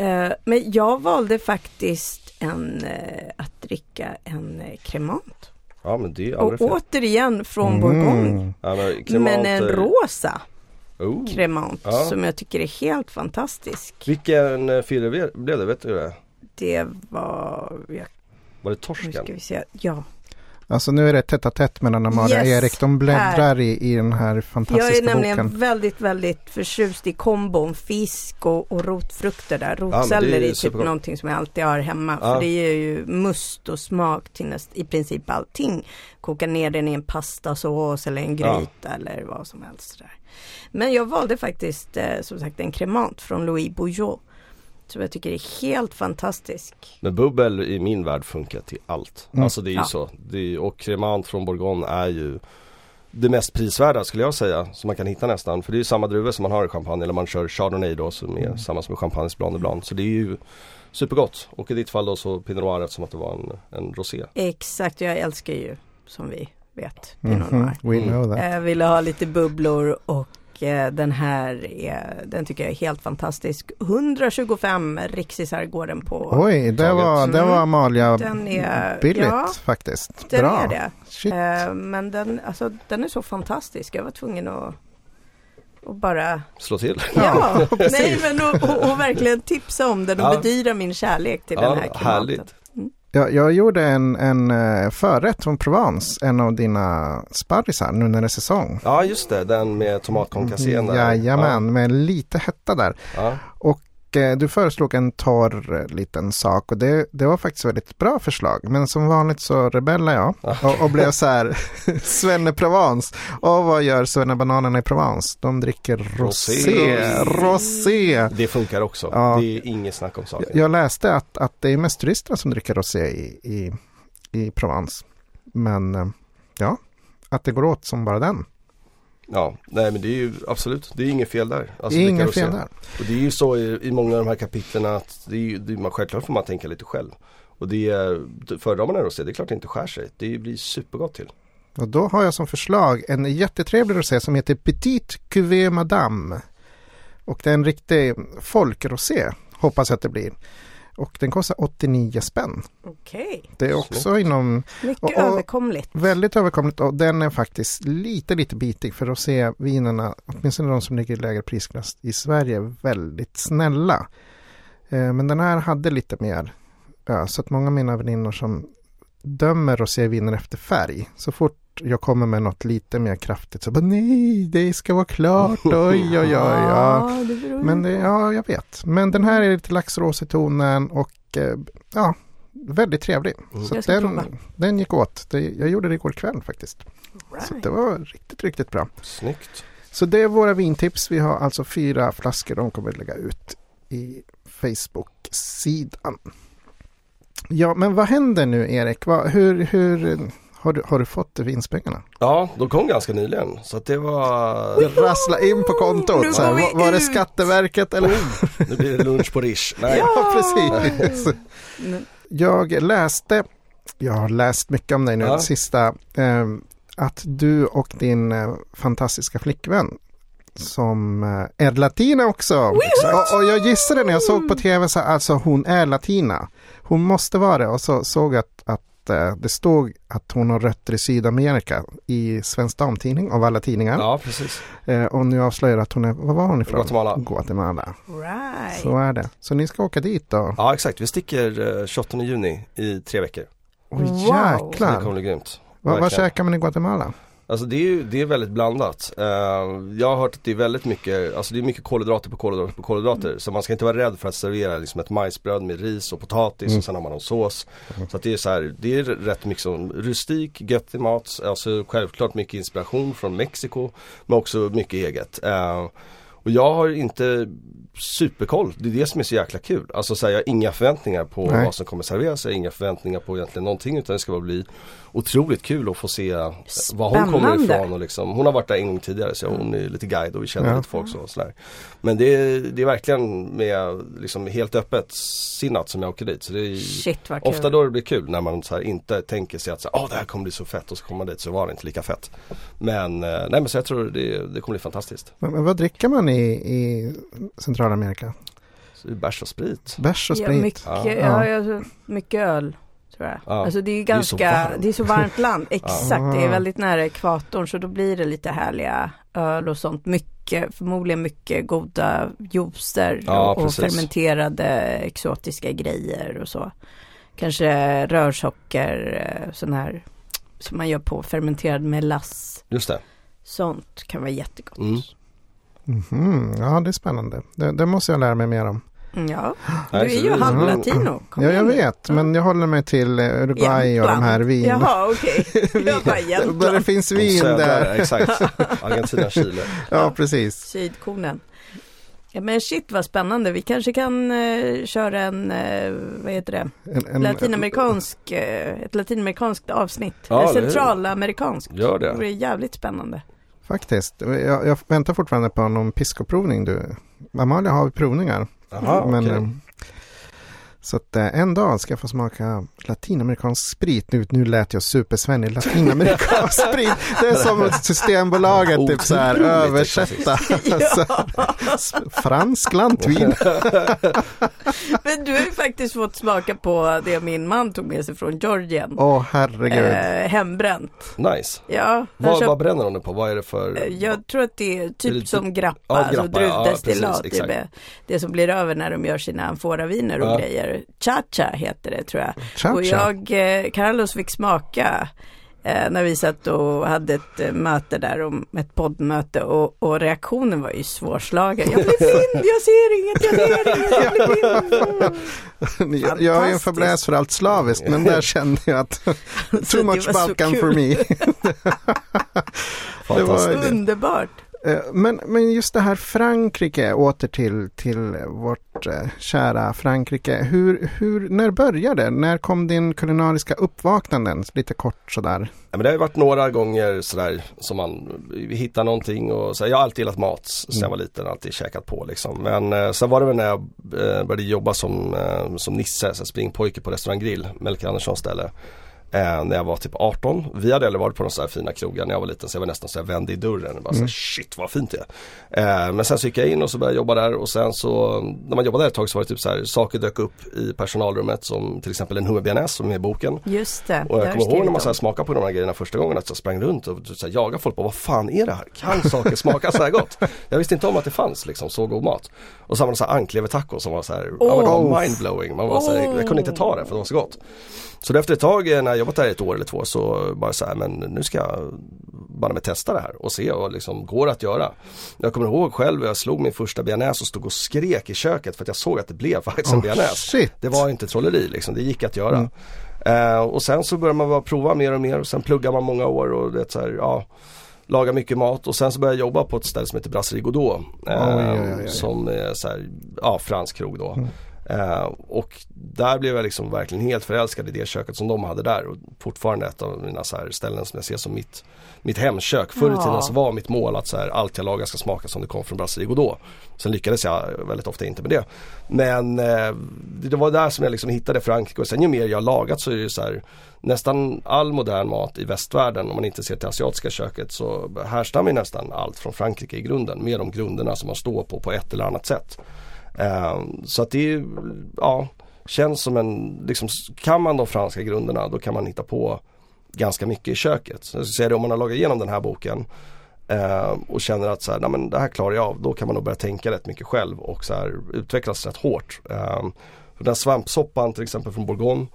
Uh, men jag valde faktiskt en, uh, att dricka en uh, kremant. Ja, men det är och fel. återigen från mm. Bourgogne. Ja, men, men en rosa. Oh. Cremant ja. som jag tycker är helt fantastisk. Vilken eh, firre blev det? Vet du det? Det var... Jag, var det torsken? ska vi se. Ja. Alltså nu är det tätt tätt mellan Amalia yes, och Erik. De bläddrar i, i den här fantastiska boken. Jag är nämligen boken. väldigt, väldigt förtjust i kombon fisk och, och rotfrukter där. Rotselleri ja, är typ någonting som jag alltid har hemma. Ja. För det ger ju must och smak till näst, i princip allting. Koka ner den i en pastasås eller en gryta ja. eller vad som helst. Där. Men jag valde faktiskt eh, som sagt en kremant från Louis Bouillot. Som jag tycker är helt fantastisk. Men bubbel i min värld funkar till allt. Mm. Alltså det är ju ja. så. Är, och kremant från Bourgogne är ju det mest prisvärda skulle jag säga som man kan hitta nästan. För det är ju samma druvor som man har i champagne eller man kör chardonnay då som är mm. samma som champagnes blanc de blanc. Så det är ju supergott. Och i ditt fall då så pinot noir eftersom att det var en, en rosé. Exakt, jag älskar ju som vi vet pinot mhm. noir. Mm -hmm. We know that. Jag ville ha lite bubblor och den här är, den tycker jag är helt fantastisk. 125 riksisar går den på. Oj, det var, det var Amalia den är, billigt ja, faktiskt. Den Bra. är det. Shit. Eh, men den, alltså, den är så fantastisk. Jag var tvungen att och bara slå till. Ja, nej men och, och, och, verkligen tipsa om den och ja. bedyra min kärlek till ja, den här klimatet. Härligt. Jag, jag gjorde en, en uh, förrätt från Provence, en av dina sparrisar nu när det är säsong. Ja just det, den med tomatkoncassén där. Jajamän, ja. med lite hetta där. Ja. Och Eh, du föreslog en torr eh, liten sak och det, det var faktiskt väldigt bra förslag. Men som vanligt så rebellade jag och, och blev så här Svenne Provence. Och vad gör Svennebananerna i Provence? De dricker rosé. Rosé! Det funkar också. Ja. Det är inget snack om saken. Jag läste att, att det är mest turisterna som dricker rosé i, i, i Provence. Men eh, ja, att det går åt som bara den. Ja, nej men det är ju absolut, det är inget fel där. Alltså, det är inget fel där. Och det är ju så i, i många av de här kapitlen att det är, ju, det är, självklart får man tänka lite själv. Och det föredrar man en rosé, det är klart det inte skär sig. Det blir supergott till. Och då har jag som förslag en jättetrevlig rosé som heter Petit Cuvée Madame. Och det är en riktig folkrosé, hoppas jag att det blir. Och den kostar 89 spänn. Okej. Okay. Det är också Snyggt. inom... Mycket och, och, överkomligt. Väldigt överkomligt och den är faktiskt lite, lite bitig för att se vinerna, åtminstone de som ligger i lägre prisklass i Sverige, väldigt snälla. Eh, men den här hade lite mer Ja, så att många av mina väninnor som dömer roséviner efter färg. Så fort jag kommer med något lite mer kraftigt så bara nej, det ska vara klart, oj oj oj. Ja. det Men det, ja, jag vet. Men den här är lite laxros i tonen och eh, ja, väldigt trevlig. Mm. Så den, prova. den gick åt. Det, jag gjorde det igår kväll faktiskt. Så right. det var riktigt, riktigt bra. Snyggt. Så det är våra vintips. Vi har alltså fyra flaskor. De kommer att lägga ut i Facebook-sidan. Ja, men vad händer nu Erik? Vad, hur, hur har, du, har du fått vinspengarna? Ja, de kom ganska nyligen så att det var Det rasslar in på Nu kontot. Så här, var, var det. Skatteverket eller? Nu blir det lunch på Rish. Nej. Ja, precis. Jag läste, jag har läst mycket om dig nu, Ja. sista, eh, att du och din eh, fantastiska flickvän som eh, är latina också. Och, och jag gissade när jag såg på tv så alltså hon är latina. Hon måste vara det och så såg jag att, att eh, det stod att hon har rötter i Sydamerika i Svensk Damtidning av alla tidningar. Ja, precis. Eh, och nu avslöjar att hon är, var var hon ifrån? Guatemala. Guatemala. Right. Så är det. Så ni ska åka dit då? Ja, exakt. Vi sticker eh, 28 juni i tre veckor. Oj Wow. Så det jäklar. kommer bli grymt. Vad, vad käkar man i Guatemala? Alltså det är ju det är väldigt blandat. Eh, jag har hört att det är väldigt mycket, alltså det är mycket kolhydrater på kolhydrater på kolhydrater. Så man ska inte vara rädd för att servera liksom ett majsbröd med ris och potatis Mm. och sen har man en sås. Så att det är så här, det är rätt mycket som rustik, göttig mat. Alltså självklart mycket inspiration från Mexiko men också mycket eget. Eh, och jag har inte superkoll, det är det som är så jäkla kul. Alltså så här, jag har inga förväntningar på Nej. vad som kommer serveras, jag har inga förväntningar på egentligen någonting utan det ska bara bli otroligt kul att få se var hon kommer ifrån och liksom, hon har varit där en gång tidigare så hon är lite guide och vi känner Ja. lite folk så och sådär. Men det är, det är verkligen med liksom helt öppet sinnat som jag åker dit. Så det är Shit vad kul. ofta då det blir kul när man så här inte tänker sig att så här, Åh, det här kommer bli så fett och så kommer man dit så var det inte lika fett. Men, eh, nej men så jag tror det, det kommer bli fantastiskt. Men, men vad dricker man i, i Centralamerika? Bärs och sprit. Bärs och Ja, sprit? mycket, Ja. ja. Ja, mycket öl. Tror jag. Ja. Alltså det är ju Det är så ganska, varmt. det är så varmt land. Exakt, det är väldigt nära ekvatorn så då blir det lite härliga öl och sånt. Mycket, förmodligen mycket goda juicer Ja, och, och precis. fermenterade exotiska grejer och så. Kanske rörsocker, eh, sån här som man gör på fermenterad melass. Just det. Sånt kan vara jättegott. Mm. Mhm, Ja, det är spännande. Det, det måste jag lära mig mer om. Mm, Ja, du är ju halvlatino. Ja, jag vet, men jag håller mig till eh, Uruguay och de här vin. Jaha, okej. Jag bara Där det Jämtland. finns vin södra, där. Exakt. Argentina, Chile. Ja, precis. Sydkonen. Ja, men shit vad spännande. Vi kanske kan eh, köra en, eh, vad heter det, En, en, latinamerikansk, eh, ett latinamerikanskt avsnitt. Ja, Eller hur? centralamerikanskt. Gör Det det. vore jävligt spännande. Faktiskt. Jag, jag väntar fortfarande på någon piscoprovning. Du. Amalia har provningar. Jaha, men, okej. Så att eh, en dag ska jag få smaka latinamerikansk sprit. Nu, nu lät jag supersvennig. Latinamerikansk sprit. Det är som att Systembolaget typ så här översätta. Så, s- fransk lantvin. Men du har ju faktiskt fått smaka på det min man tog med sig från Georgien. Åh herregud. Eh, hembränt. Nice. Ja, Vad, köpt- vad bränner de det på? Vad är det för? Eh, Jag tror att det är typ Det är som grappa, Ja, alltså grappa, ja, druvdestillat. precis, det, är det som blir över när de gör sina amforaviner och Ja. grejer. Cha-cha heter det tror jag. Cha-cha. Och jag, eh, Carlos fick smaka eh, när vi satt och hade ett eh, möte där, om ett poddmöte och, och reaktionen var ju svårslagen. Jag blir blind, jag ser inget, jag ser inget, jag blir blind. Jag, jag är en fäbless för allt slaviskt men där kände jag att Så too much Balkan for me. det var-. Underbart. Eh, Men, men just det här Frankrike, åter till, till vårt eh, kära Frankrike. Hur, hur, när började? När kom din kulinariska uppvaknanden? Lite kort sådär. Ja, men det har ju varit några gånger sådär som man hittar någonting och så, jag har alltid gillat mat sen jag var liten, alltid käkat på liksom. Men eh, sen var det väl när jag började jobba som, som Nisse, så springpojke på restaurang Grill, Melker Anderssons ställe. Eh, när jag var typ 18. Vi hade aldrig varit på de så här fina krogar när jag var liten så jag var nästan så jag vände i dörren och bara mm. så shit vad fint det är. Eh, men sen så gick jag in och så började jag jobba där och sen så när man jobbade där ett tag så var det typ så här saker dök upp i personalrummet som till exempel en hummerbearnaise som är i boken. Just det. Och jag kommer ihåg när man så här smakade på de här grejerna första gången att jag sprang runt och så här, jagade folk på vad fan är det här? Kan saker smaka så här gott? Jag visste inte om att det fanns liksom så god mat. Och så var det så här anklevertaco som var så här, oh. ja, mindblowing. Man var så här, jag kunde inte ta det för det var så gott. Så efter ett tag när jag jobbat där ett år eller två så bara så här, men nu ska jag bara med testa det här och se vad liksom går att göra. Jag kommer ihåg själv, jag slog min första bearnaise och stod och skrek i köket för att jag såg att det blev faktiskt oh, en bearnaise. Det var inte trolleri liksom, det gick att göra. Mm. Uh, och sen så börjar man bara prova mer och mer och sen pluggar man många år och det så här, ja lagar mycket mat och sen så började jag jobba på ett ställe som heter Brasserie Godot. Eh, oj, oj, oj, som är så här, ja fransk krog då. Mm. Uh, och där blev jag liksom verkligen helt förälskad i det köket som de hade där och fortfarande ett av mina så ställen som jag ser som mitt, mitt hemkök. Förr i ja. tiden så var mitt mål att så här, allt jag lagar ska smaka som det kom från Brasserie Godot. Sen lyckades jag väldigt ofta inte med det. Men uh, det var där som jag liksom hittade Frankrike och sen ju mer jag lagat så är det så här nästan all modern mat i västvärlden om man inte ser till asiatiska köket så härstammar nästan allt från Frankrike i grunden med de grunderna som man står på på ett eller annat sätt. Ehm, så att det ja, känns som en, liksom, kan man de franska grunderna då kan man hitta på ganska mycket i köket. Så jag säga det, om man har lagat igenom den här boken eh, och känner att så här, nej, men det här klarar jag av, då kan man nog börja tänka rätt mycket själv och så här, utvecklas rätt hårt. Eh, den här svampsoppan till exempel från Bourgogne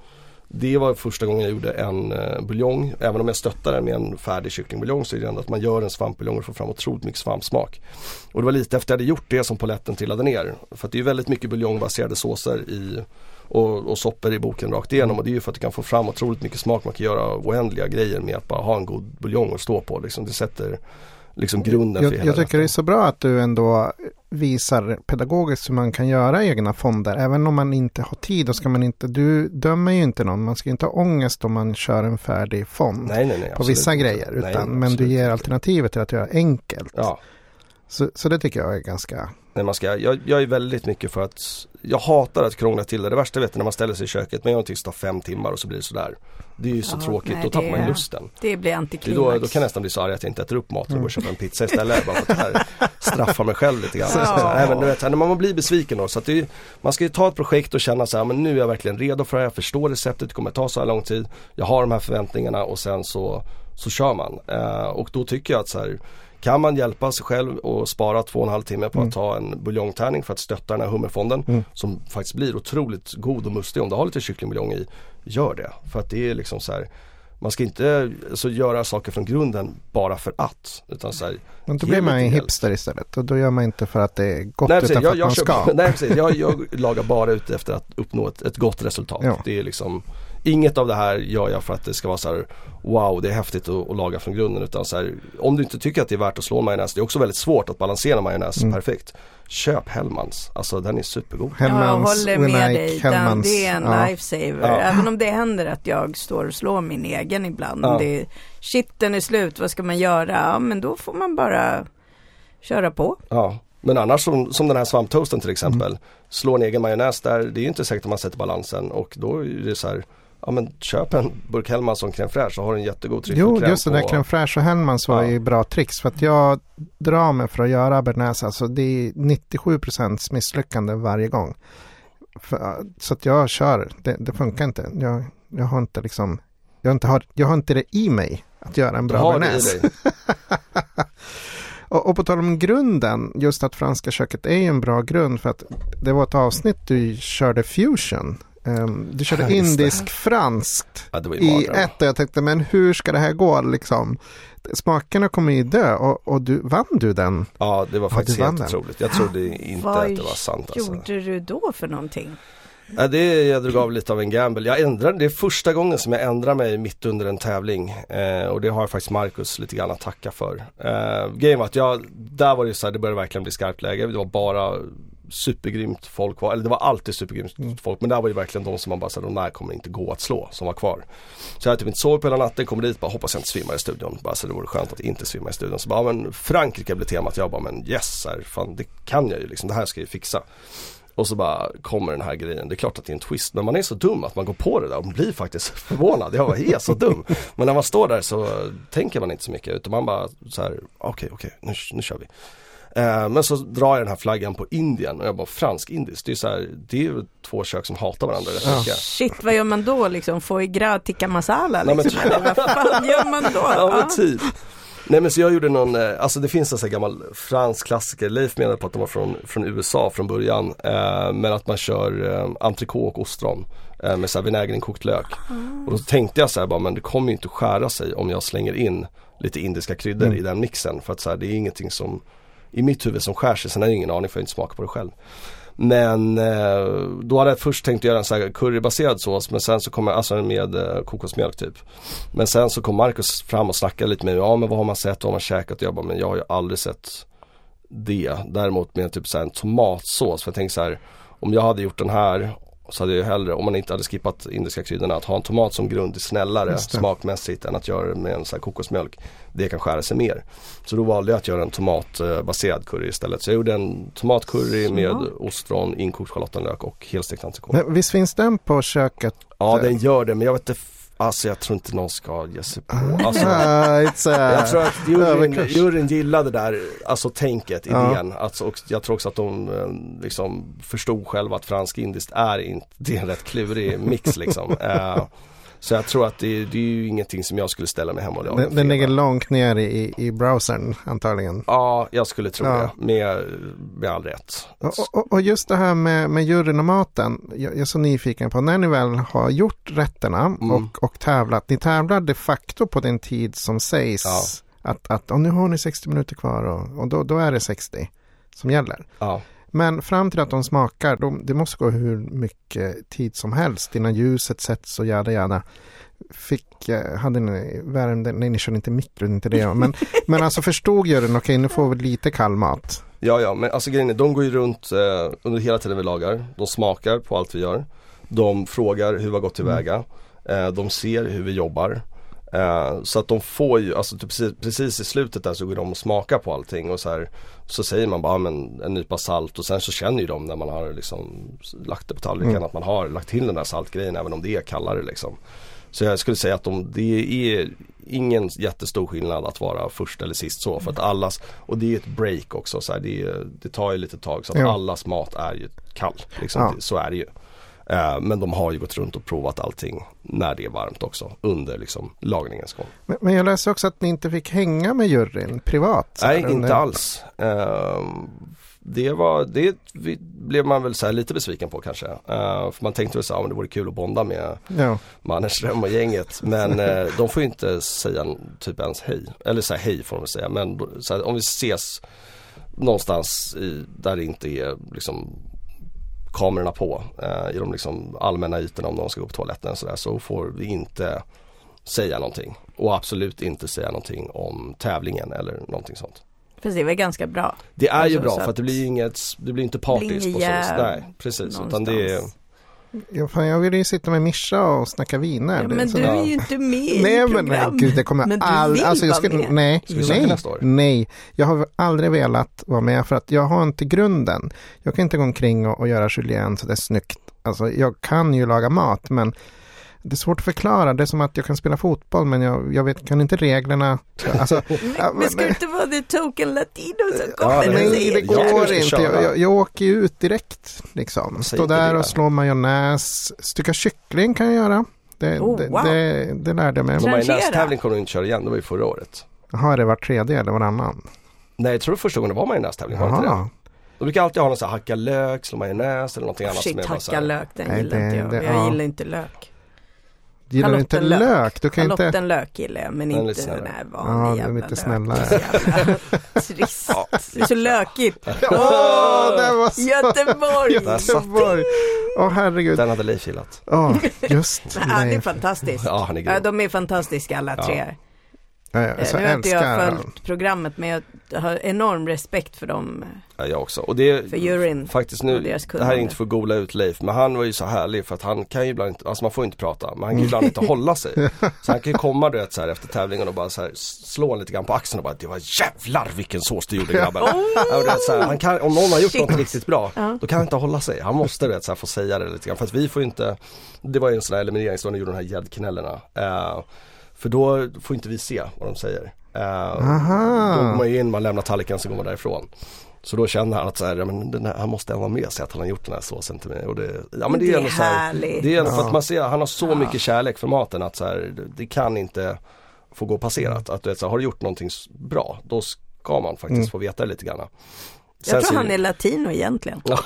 det var första gången jag gjorde en eh, buljong. Även om jag stöttar den med en färdig kycklingbuljong så är det ändå att man gör en svampbuljong och får fram otroligt mycket svampsmak. Och det var lite efter jag hade gjort det som poletten trillade ner. För att det är väldigt mycket buljongbaserade såser i och, och soppor i boken rakt igenom och det är ju för att du kan få fram otroligt mycket smak. Man kan göra oändliga grejer med att bara ha en god buljong att stå på. Liksom. Det sätter liksom grunden jag, för hela Jag tycker det är så bra att du ändå visar pedagogiskt hur man kan göra egna fonder. Även om man inte har tid, då ska man inte, du dömer ju inte någon. Man ska inte ha ångest om man kör en färdig fond nej, nej, nej, på vissa grejer. Utan, men du ger alternativet till att göra enkelt. Ja. Så, så det tycker jag är ganska... Nej, man ska, jag, jag är väldigt mycket för att jag hatar att krångla till det. Det värsta vet jag när man ställer sig i köket men jag tycks ta fem timmar och så blir det sådär. Det är ju så ja, tråkigt, nej, då tappar man lusten. Det blir antiklimax. Då, då kan jag nästan bli så arg att jag inte äter upp maten och går och köper en pizza istället. bara för att här straffa mig själv lite grann. Ja. Så, nej, men du vet, när man blir besviken då. Så att det, man ska ju ta ett projekt och känna så här, men nu är jag verkligen redo för det här. Jag förstår receptet, det kommer ta så här lång tid. Jag har de här förväntningarna och sen så, så kör man. Uh, och då tycker jag att så här, kan man hjälpa sig själv och spara två och en halv timme på att mm. ta en buljongtärning för att stötta den här hummerfonden mm. som faktiskt blir otroligt god och mustig om du har lite kycklingbuljong i. Gör det. För att det är liksom så här man ska inte alltså, göra saker från grunden bara för att. Utan så här, Men då blir man en hipster istället och då gör man inte för att det är gott nej, utan för jag, att man ska. nej precis, jag, jag lagar bara ut efter att uppnå ett, ett gott resultat. Ja. Det är liksom Inget av det här gör jag för att det ska vara så här, wow det är häftigt att, att laga från grunden utan så här, om du inte tycker att det är värt att slå majonnäs, det är också väldigt svårt att balansera majonnäs mm. perfekt. Köp Hellmans, alltså den är supergod. Hellmans, jag håller med dig, den, det är en ja. lifesaver. Ja. Även om det händer att jag står och slår min egen ibland. Ja. Det, shit den är slut, vad ska man göra? Ja men då får man bara köra på. Ja. Men annars som, som den här svamptoasten till exempel. Mm. Slå en egen majonnäs där, det är inte säkert att man sätter balansen och då är det så här ja men köp en burk Hellmans som crème fraîche så har du en jättegod tryffelkräm Jo, just det där crème fraîche och Hellmans var ja. ju bra tricks för att jag drar mig för att göra bearnaise, alltså det är 97% misslyckande varje gång. För, så att jag kör, det, det, funkar inte. Jag, jag har inte liksom, jag har inte, har, jag har inte det i mig att göra en bra bearnaise. och, och på tal om grunden, just att franska köket är en bra grund för att det var ett avsnitt du körde fusion Um, du körde indisk franskt ja, i ett och jag tänkte men hur ska det här gå liksom? Smakerna kommer ju dö och, och du, vann du den? Ja det var faktiskt helt otroligt. Jag trodde inte att det var sant. Vad alltså. gjorde du då för någonting? Ja, det, jag drog av lite av en gamble. Jag ändrade, det är första gången som jag ändrar mig mitt under en tävling. Eh, och det har jag faktiskt Marcus lite grann att tacka för. Eh, grejen var att jag, där var det så här, det började verkligen bli skarpt läge. Det var bara supergrymt folk kvar, eller det var alltid supergrymt mm. folk men där var det verkligen de som man bara sa, de där kommer inte gå att slå som var kvar. Så jag hade typ inte sovit på hela natten, kommer dit bara hoppas jag inte svimmar i studion. Bara så det vore skönt att inte svimma i studion. Så bara, men Frankrike blev temat, jag bara men yes, här, fan, det kan jag ju liksom, det här ska jag ju fixa. Och så bara kommer den här grejen, det är klart att det är en twist men man är så dum att man går på det där och blir faktiskt förvånad. Jag var är så dum. Men när man står där så tänker man inte så mycket utan man bara så här, okej okay, okej okay, nu, nu kör vi. Eh, men så drar jag den här flaggan på Indien och jag bara fransk-indiskt. Det är så här, det är ju två kök som hatar varandra rätt ja. mycket. Shit, vad gör man då liksom? Foie gras tikka masala liksom? Nej, men, vad fan gör man då? Ja, men typ. Nej men så jag gjorde någon, eh, alltså det finns en sån här gammal fransk klassiker, Leif menade på att de var från, från USA från början. Eh, men att man kör eh, entrecote och ostron eh, med så här vinägerinkokt lök. Mm. Och då tänkte jag så här bara, men det kommer ju inte skära sig om jag slänger in lite indiska kryddor mm. i den mixen. För att så här, det är ingenting som i mitt huvud som skär sig. Sen har jag ingen aning för jag har inte smakat på det själv. Men eh, då hade jag först tänkt göra en sån här currybaserad sås men sen så kom jag, alltså med eh, kokosmjölk typ. Men sen så kom Marcus fram och snackade lite med mig, ja men vad har man sett, vad har man käkat? Och jag bara, men jag har ju aldrig sett det. Däremot med typ så en tomatsås. För jag tänkte så här, om jag hade gjort den här så hade jag hellre, om man inte hade skippat indiska kryddorna, att ha en tomat som grund är snällare smakmässigt än att göra det med en sån här kokosmjölk. Det kan skära sig mer. Så då valde jag att göra en tomatbaserad curry istället. Så jag gjorde en tomatcurry med ostron, inkokt schalottenlök och helstekt entrecote. Visst finns den på köket? Ja den gör det men jag vet inte Alltså jag tror inte någon ska ge sig på. Ah, alltså, jag tror att juryn, juryn gillade det där, alltså tänket, idén. Ja. Alltså, och jag tror också att de eh, liksom förstod själva att fransk-indiskt är inte, det är en rätt klurig mix liksom. Så jag tror att det, det, är ju ingenting som jag skulle ställa mig hemma och laga. Den, den ligger långt ner i, i browsern antagligen. Ja, jag skulle tro ja. det. Med, med all rätt. Och, och, och, just det här med, med juryn och maten. Jag, jag är så nyfiken på när ni väl har gjort rätterna mm. och, och tävlat. Ni tävlar de facto på den tid som sägs. Ja. Att, att och nu har ni 60 minuter kvar och, och då, då är det 60 som gäller. Ja. Men fram till att de smakar, de, det måste gå hur mycket tid som helst innan ljuset sätts och jada jada. Fick, eh, hade ni värmde, nej ni körde inte mikro, inte det. Men, men alltså förstod juryn, okej okay, nu får vi lite kall mat. Ja, ja, men alltså grejen är, de går ju runt eh, under hela tiden vi lagar. De smakar på allt vi gör. De frågar hur vi har gått tillväga. Mm. Eh, de ser hur vi jobbar. Uh, så att de får ju, alltså typ precis, precis, i slutet där så går de och smakar på allting och så här, Så säger man bara men en nypa salt och sen så känner ju de när man har liksom lagt det på tallriken mm. att man har lagt till den där saltgrejen även om det är kallare liksom. Så jag skulle säga att de, det är ingen jättestor skillnad att vara först eller sist så för att allas, och det är ett break också så här, det, det, tar ju lite tag så att ja. allas mat är ju kall. Liksom, ja. Så är det ju. Eh, men de har ju gått runt och provat allting när det är varmt också under liksom, lagningens gång. Men, men jag läste också att ni inte fick hänga med juryn privat? Nej, inte under... alls. Uh, det, var, det blev man väl så lite besviken på kanske. Uh, för man tänkte väl så här, det vore kul att bonda med ja. Mannerström och gänget. Men uh, de får ju inte säga typ ens hej. Eller säga hej får de säga. Men så här, om vi ses någonstans i, där det inte är liksom kamerorna på eh, i de liksom allmänna ytorna om någon ska gå på toaletten och sådär så får vi inte säga någonting. Och absolut inte säga någonting om tävlingen eller någonting sånt. Fast det är väl ganska bra. Det är alltså, ju bra för att det blir inget, det blir inte partiskt på så vis. Nej, precis. Utan det är Ja, fan, jag vill ju sitta med Mischa och snacka viner. Ja, men du är ju inte med nej, i men, nej, gud, det kommer men du all... vill alltså, jag ska, vara med. Nej, nej, nej. Jag har aldrig velat vara med för att jag har inte grunden. Jag kan inte gå omkring och, och göra julienne så det är snyggt. Alltså, jag kan ju laga mat men det är svårt att förklara. Det är som att jag kan spela fotboll men jag, jag vet, kan inte reglerna. Alltså, men ska du inte vara the token latino som kommer ja, Nej, det går inte. Jag, jag, jag, åker ju ut direkt. Liksom. Stå där och slå majonnäs. Stycka kyckling kan jag göra. Det, oh, det, wow. det, det lärde jag mig. Majonnästävling kommer du inte köra igen, det var ju förra året. Har det varit tredje eller varannan? Nej, jag tror första gången det var majonnästävling, var inte det? De brukar alltid ha någon sån här hacka lök, slå majonnäs eller någonting annat. Shit, hacka lök, den gillar inte jag. jag ja. gillar inte lök. Gillar du inte lök? lök? Du kan Halotten inte... lök gillar jag men inte den här vanliga ja, jävla lite snällare. Trist. Det är så lökigt. Åh, oh, det var så... Göteborg! Göteborg! Åh oh, herregud. Den hade Leif gillat. Ja, oh, just det är fantastiskt. Ja, han är grym. De är fantastiska alla tre. Ja, Eh, så nu har inte jag följt programmet men jag har enorm respekt för dem, Ja, jag också. Och det för juryn. faktiskt nu, det här är inte för att gola ut Leif, men han var ju så härlig för att han kan ju ibland inte, alltså man får inte prata, men han kan ju ibland inte hålla sig. Så han kan ju komma du vet så här efter tävlingen och bara så här slå en lite grann på axeln och bara det var jävlar vilken sås du gjorde grabben. Ja, du vet, så här, han kan, om någon har gjort Shit. något riktigt bra, Ja. då kan han inte hålla sig. Han måste du vet, så här, få säga det lite grann. För att vi får ju inte, det var ju en sån här elimineringsdag när de gjorde de här gäddknällarna. Eh, för då får inte vi se vad de säger. Eh, Aha. Då går man ju in, man lämnar tallriken så går man därifrån. Så då känner han att så här, ja, men här, han måste vara med sig att han har gjort den här såsen till mig. Och det, ja, men det, Det är är ändå så här, härligt. Det är ändå för Ja. att man ser, han har så Ja. mycket kärlek för maten att så här, det, kan inte få gå passerat. Att du vet, så här, har du gjort någonting bra, då ska man faktiskt Mm. få veta det lite grann. Jag tror han är latino egentligen. Ja.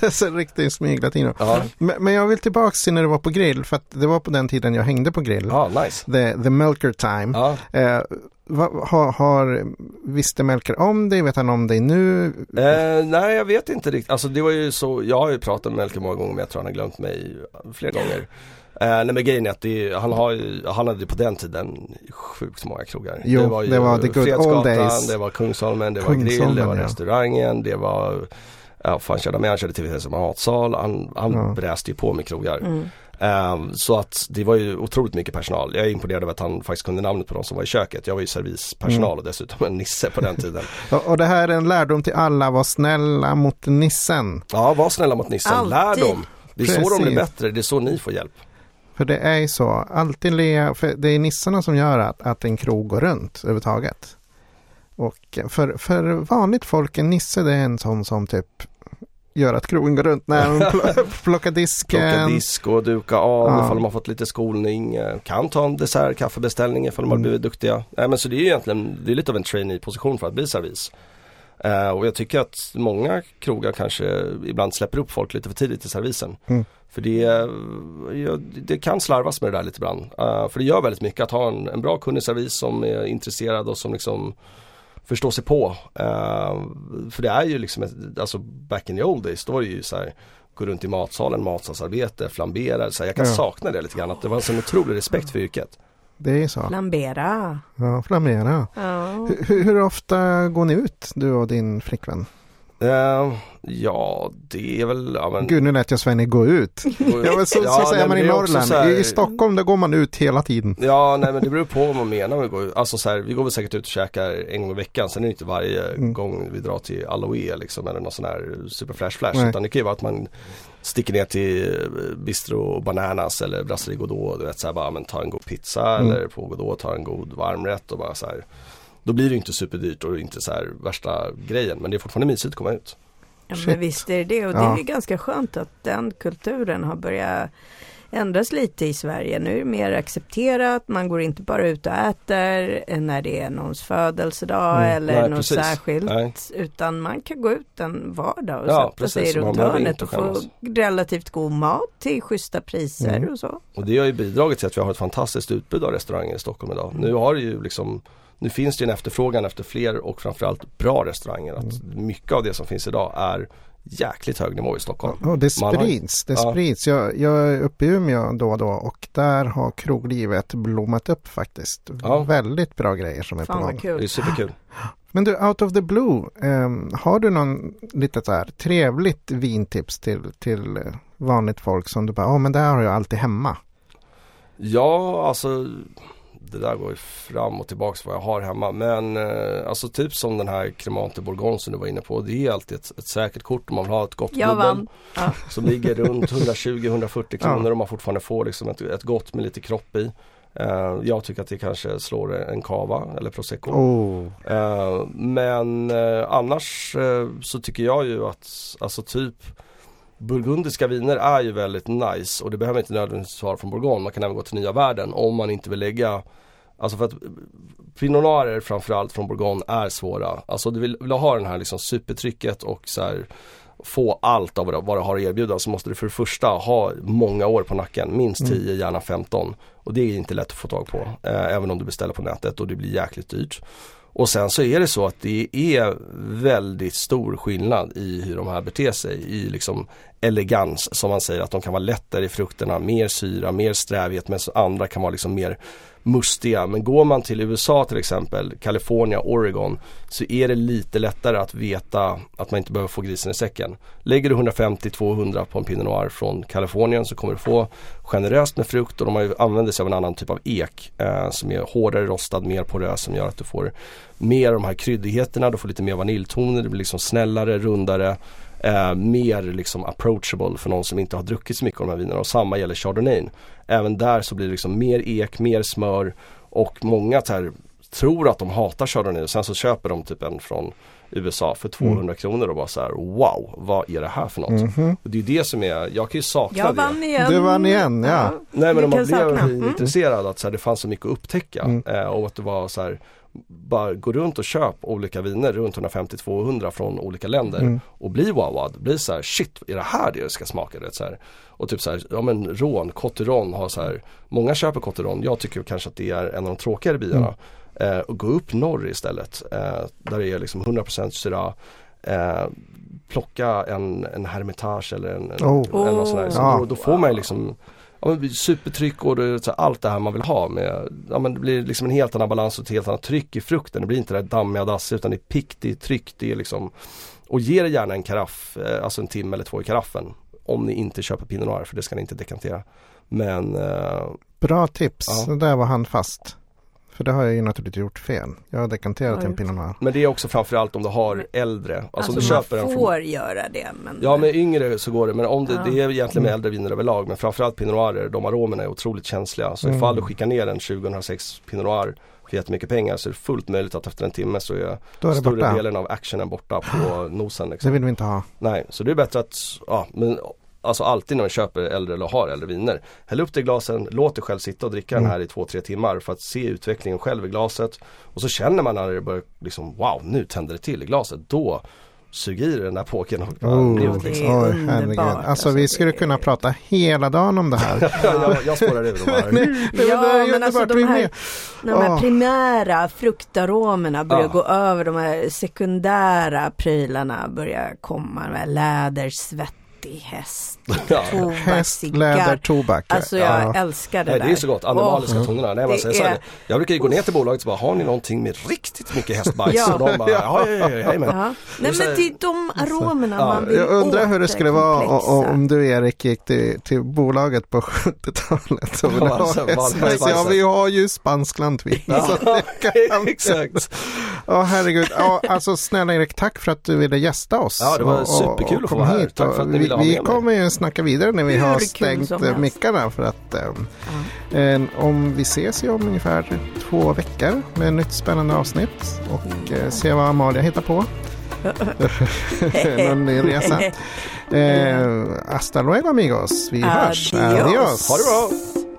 så riktig smyglatino. ja, Men, men jag vill tillbaks till när du var på grill, för att det var på den tiden jag hängde på grill. ja, nice. The, the Melker time. Ja. Eh, vad, har, har, visste Melker om dig? Vet han om dig nu? Eh, nej jag vet inte riktigt, alltså det var ju så, jag har ju pratat med Melker många gånger men jag tror han har glömt mig flera gånger. Eh, nej men grejen är att det, är- han, har han hade på den tiden sjukt många krogar. Jo, det var ju det var the good old days. det var Kungsholmen, det var Grill, det Kungsholmen, var ja. restaurangen, det var Ja, fan körde med, han körde till som matsal, han, han Ja. bräste ju på med krogar. Mm. Ehm, så att det var ju otroligt mycket personal. Jag är imponerad över att han faktiskt kunde namnet på de som var i köket. Jag var ju servispersonal Mm. och dessutom en nisse på den tiden. Och, det här är en lärdom till alla, var snälla mot nissen. Ja, var snälla mot nissen, lär Alltid. dem. Det är så de Precis. blir bättre, det är så ni får hjälp. För det är ju så, alltid le, för det är nissarna som gör att, att en krog går runt överhuvudtaget. Och för, för vanligt folk, en nisse det är en sån som typ gör att krogen går runt när de pl- plockar disken. Plocka disk och duka av Ja. ifall de har fått lite skolning. eh, Kan ta en dessert, kaffebeställning ifall de har Mm. blivit duktiga. Nej men så det är ju egentligen, det är lite av en trainee-position för att bli servis. Eh, och jag tycker att många krogar kanske ibland släpper upp folk lite för tidigt i servisen. Mm. För det, det kan slarvas med det där lite ibland. Eh, för det gör väldigt mycket att ha en, en bra kunnig servis som är intresserad och som liksom förstår sig på. Eh, för det är ju liksom, alltså back in the old days, då var det ju så här gå runt i matsalen, matsalsarbete, flambera. Så här, jag kan Ja. sakna det lite grann, att det var en sån otrolig respekt för yrket. Det är så. Flambera. Ja, flamera. Ja. Hur, hur ofta går ni ut, du och din flickvän? Eh, ja, det är väl, ja men Gud, nu lät jag Svenne gå ut. Ja, men så, Ja, så säger man i Norrland. här- I, I Stockholm, där går man ut hela tiden. Ja, nej men det beror på vad man menar med att gå ut. Alltså så här, vi går väl säkert ut och käkar en gång i veckan. Sen är det inte varje Mm. gång vi drar till Aloe liksom eller någon sån här super flash flash. Nej. Utan det kan ju vara att man sticker ner till eh, Bistro Bananas eller Brasserie Godot. Du vet så här bara, men ta en god pizza Mm. eller på Godot ta en god varmrätt och bara så här. Då blir det inte superdyrt och inte så här värsta grejen. Men det är fortfarande mysigt att komma ut. Ja, men visst är det det och det Ja. är ju ganska skönt att den kulturen har börjat ändras lite i Sverige. Nu är det mer accepterat, man går inte bara ut och äter när det är någons födelsedag Mm. eller Nej, något precis. särskilt. Nej. Utan man kan gå ut en vardag och Ja, sätta sig precis. Man runt hörnet och få relativt god mat till schyssta priser Mm. och så. Och det har ju bidragit till att vi har ett fantastiskt utbud av restauranger i Stockholm idag. Mm. Nu har det ju liksom nu finns det en efterfrågan efter fler och framförallt bra restauranger. Att Mm. mycket av det som finns idag är jäkligt hög nivå i Stockholm. Och det Man har- sprids. Det Ja. sprids. Jag, jag är uppe i Umeå då och då och där har kroglivet blommat upp faktiskt. Ja. Väldigt bra grejer som är Fan på gång. Det är kul. superkul. Men du, out of the blue, ehm, har du någon lite så här trevligt vintips till, till eh, vanligt folk som du bara, ja men det här har jag alltid hemma. Ja, alltså det där går ju fram och tillbaks vad jag har hemma. Men eh, alltså typ som den här Cremante Bourgogne som du var inne på. Det är alltid ett, ett säkert kort om man vill ha ett gott bubbel. Ja. Som ligger runt 120-140 kronor Ja. och man fortfarande får liksom ett, ett gott med lite kropp i. Eh, jag tycker att det kanske slår en cava eller prosecco. Oh. Eh, men eh, annars eh, så tycker jag ju att alltså typ Burgundiska viner är ju väldigt nice och det behöver inte nödvändigtvis vara från Bourgogne. Man kan även gå till nya världen om man inte vill lägga Alltså för att Pinot Noirer framförallt från Bourgogne är svåra. Alltså du vill, vill du ha den här liksom supertrycket och så här få allt av vad det har att erbjuda så måste du för det första ha många år på nacken, minst Mm. 10, gärna 15. Och det är inte lätt att få tag på, eh, även om du beställer på nätet och det blir jäkligt dyrt. Och sen så är det så att det är väldigt stor skillnad i hur de här beter sig i liksom elegans som man säger att de kan vara lättare i frukterna, mer syra, mer strävhet medan andra kan vara liksom mer mustiga. Men går man till USA till exempel, California, Oregon så är det lite lättare att veta att man inte behöver få grisen i säcken. Lägger du 150-200 på en Pinot Noir från Kalifornien så kommer du få generöst med frukt och de använder sig av en annan typ av ek eh, som är hårdare rostad, mer porös som gör att du får mer av de här kryddigheterna, du får lite mer vaniljtoner, det blir liksom snällare, rundare eh, mer liksom approachable för någon som inte har druckit så mycket av de här vinerna och samma gäller Chardonnay. Även där så blir det liksom mer ek, mer smör och många här, tror att de hatar Chardonnay och sen så köper de typ en från USA för 200 mm. kronor och bara så här wow vad är det här för något? Mm -hmm. och det är det som är, jag kan ju sakna jag vann det. Igen. Du vann igen ja. Nej men om man blev mm. intresserad att så här, det fanns så mycket att upptäcka mm. eh, och att det var så här bara gå runt och köp olika viner runt 150-200 från olika länder mm. och bli wowad. Bli så här, shit är det här det ska smaka? Det, så här. Och typ så här, ja men rån, Cotteron har så här, många köper Cotteron, jag tycker kanske att det är en av de tråkigare bilarna. Mm. Eh, och gå upp norr istället, eh, där det är liksom 100% Syrah. Eh, plocka en, en Hermitage eller en, en, oh. en, en sån här. Så oh. då, då, får man liksom ja, supertryck och det, allt det här man vill ha med, ja men det blir liksom en helt annan balans och ett helt annat tryck i frukten. Det blir inte det där dammiga dassiga utan det är pick, det är tryck, det är liksom och ge det gärna en karaff, eh, alltså en timme eller två i karaffen. Om ni inte köper Pinot Noir för det ska ni inte dekantera. Men eh, Bra tips, ja. det där var handfast. För det har jag ju naturligtvis gjort fel. Jag har dekanterat ja, en Pinot Noir. Men det är också framförallt om du har äldre. Alltså, alltså om du köper man får en göra det. Men... Ja med yngre så går det. Men om det, ja. det är egentligen med äldre viner överlag. Men framförallt Pinot Noirer, de aromerna är otroligt känsliga. Så mm. ifall du skickar ner en 2006 Pinot Noir för jättemycket pengar så är det fullt möjligt att efter en timme så är, är större borta. delen av actionen borta på nosen. Liksom. Det vill vi inte ha. Nej, så det är bättre att, ja men Alltså alltid när man köper äldre eller har äldre viner. Häll upp det i glasen, låt dig själv sitta och dricka mm. den här i två, tre timmar för att se utvecklingen själv i glaset. Och så känner man när det börjar liksom wow, nu tänder det till i glaset. Då sug i den här påken och oh. Liksom. Oj, herregud. Alltså, alltså vi skulle kunna prata hela dagen om det här. jag, jag spårar ur de här. Nej, det ja, men alltså de här, de här oh. primära fruktaromerna börjar ah. gå över, de här sekundära prylarna börjar komma, de här läder, svett riktig häst. Ja. Tobak, häst, läder, tobak. Alltså jag ja. älskar det Nej, där. Det är så gott, animaliska oh. tonerna. Nej, man säger är... Jag brukar ju gå ner till bolaget och bara, har ni någonting med riktigt mycket hästbajs? ja. Och de bara, ja, ja, ja, ja, men. Ja. Nej men det är de aromerna ja. man vill Jag undrar hur det skulle vara om du Erik gick till, till bolaget på 70-talet och ville ha hästbajs. Ja, vi har ju spansklantvitt. Ja, exakt. Ja, herregud. Ja, alltså snälla Erik, tack för att du ville gästa oss. Ja, det var superkul och, och att få vara här. Tack för att ni ville vi kommer ju snacka vidare när vi har stängt mickarna för att eh, eh, om vi ses ju om ungefär två veckor med ett nytt spännande avsnitt och eh, se vad Amalia hittar på. Någon ny resa. Eh, hasta luego amigos. Vi Adios. hörs. Adios. Ha det bra.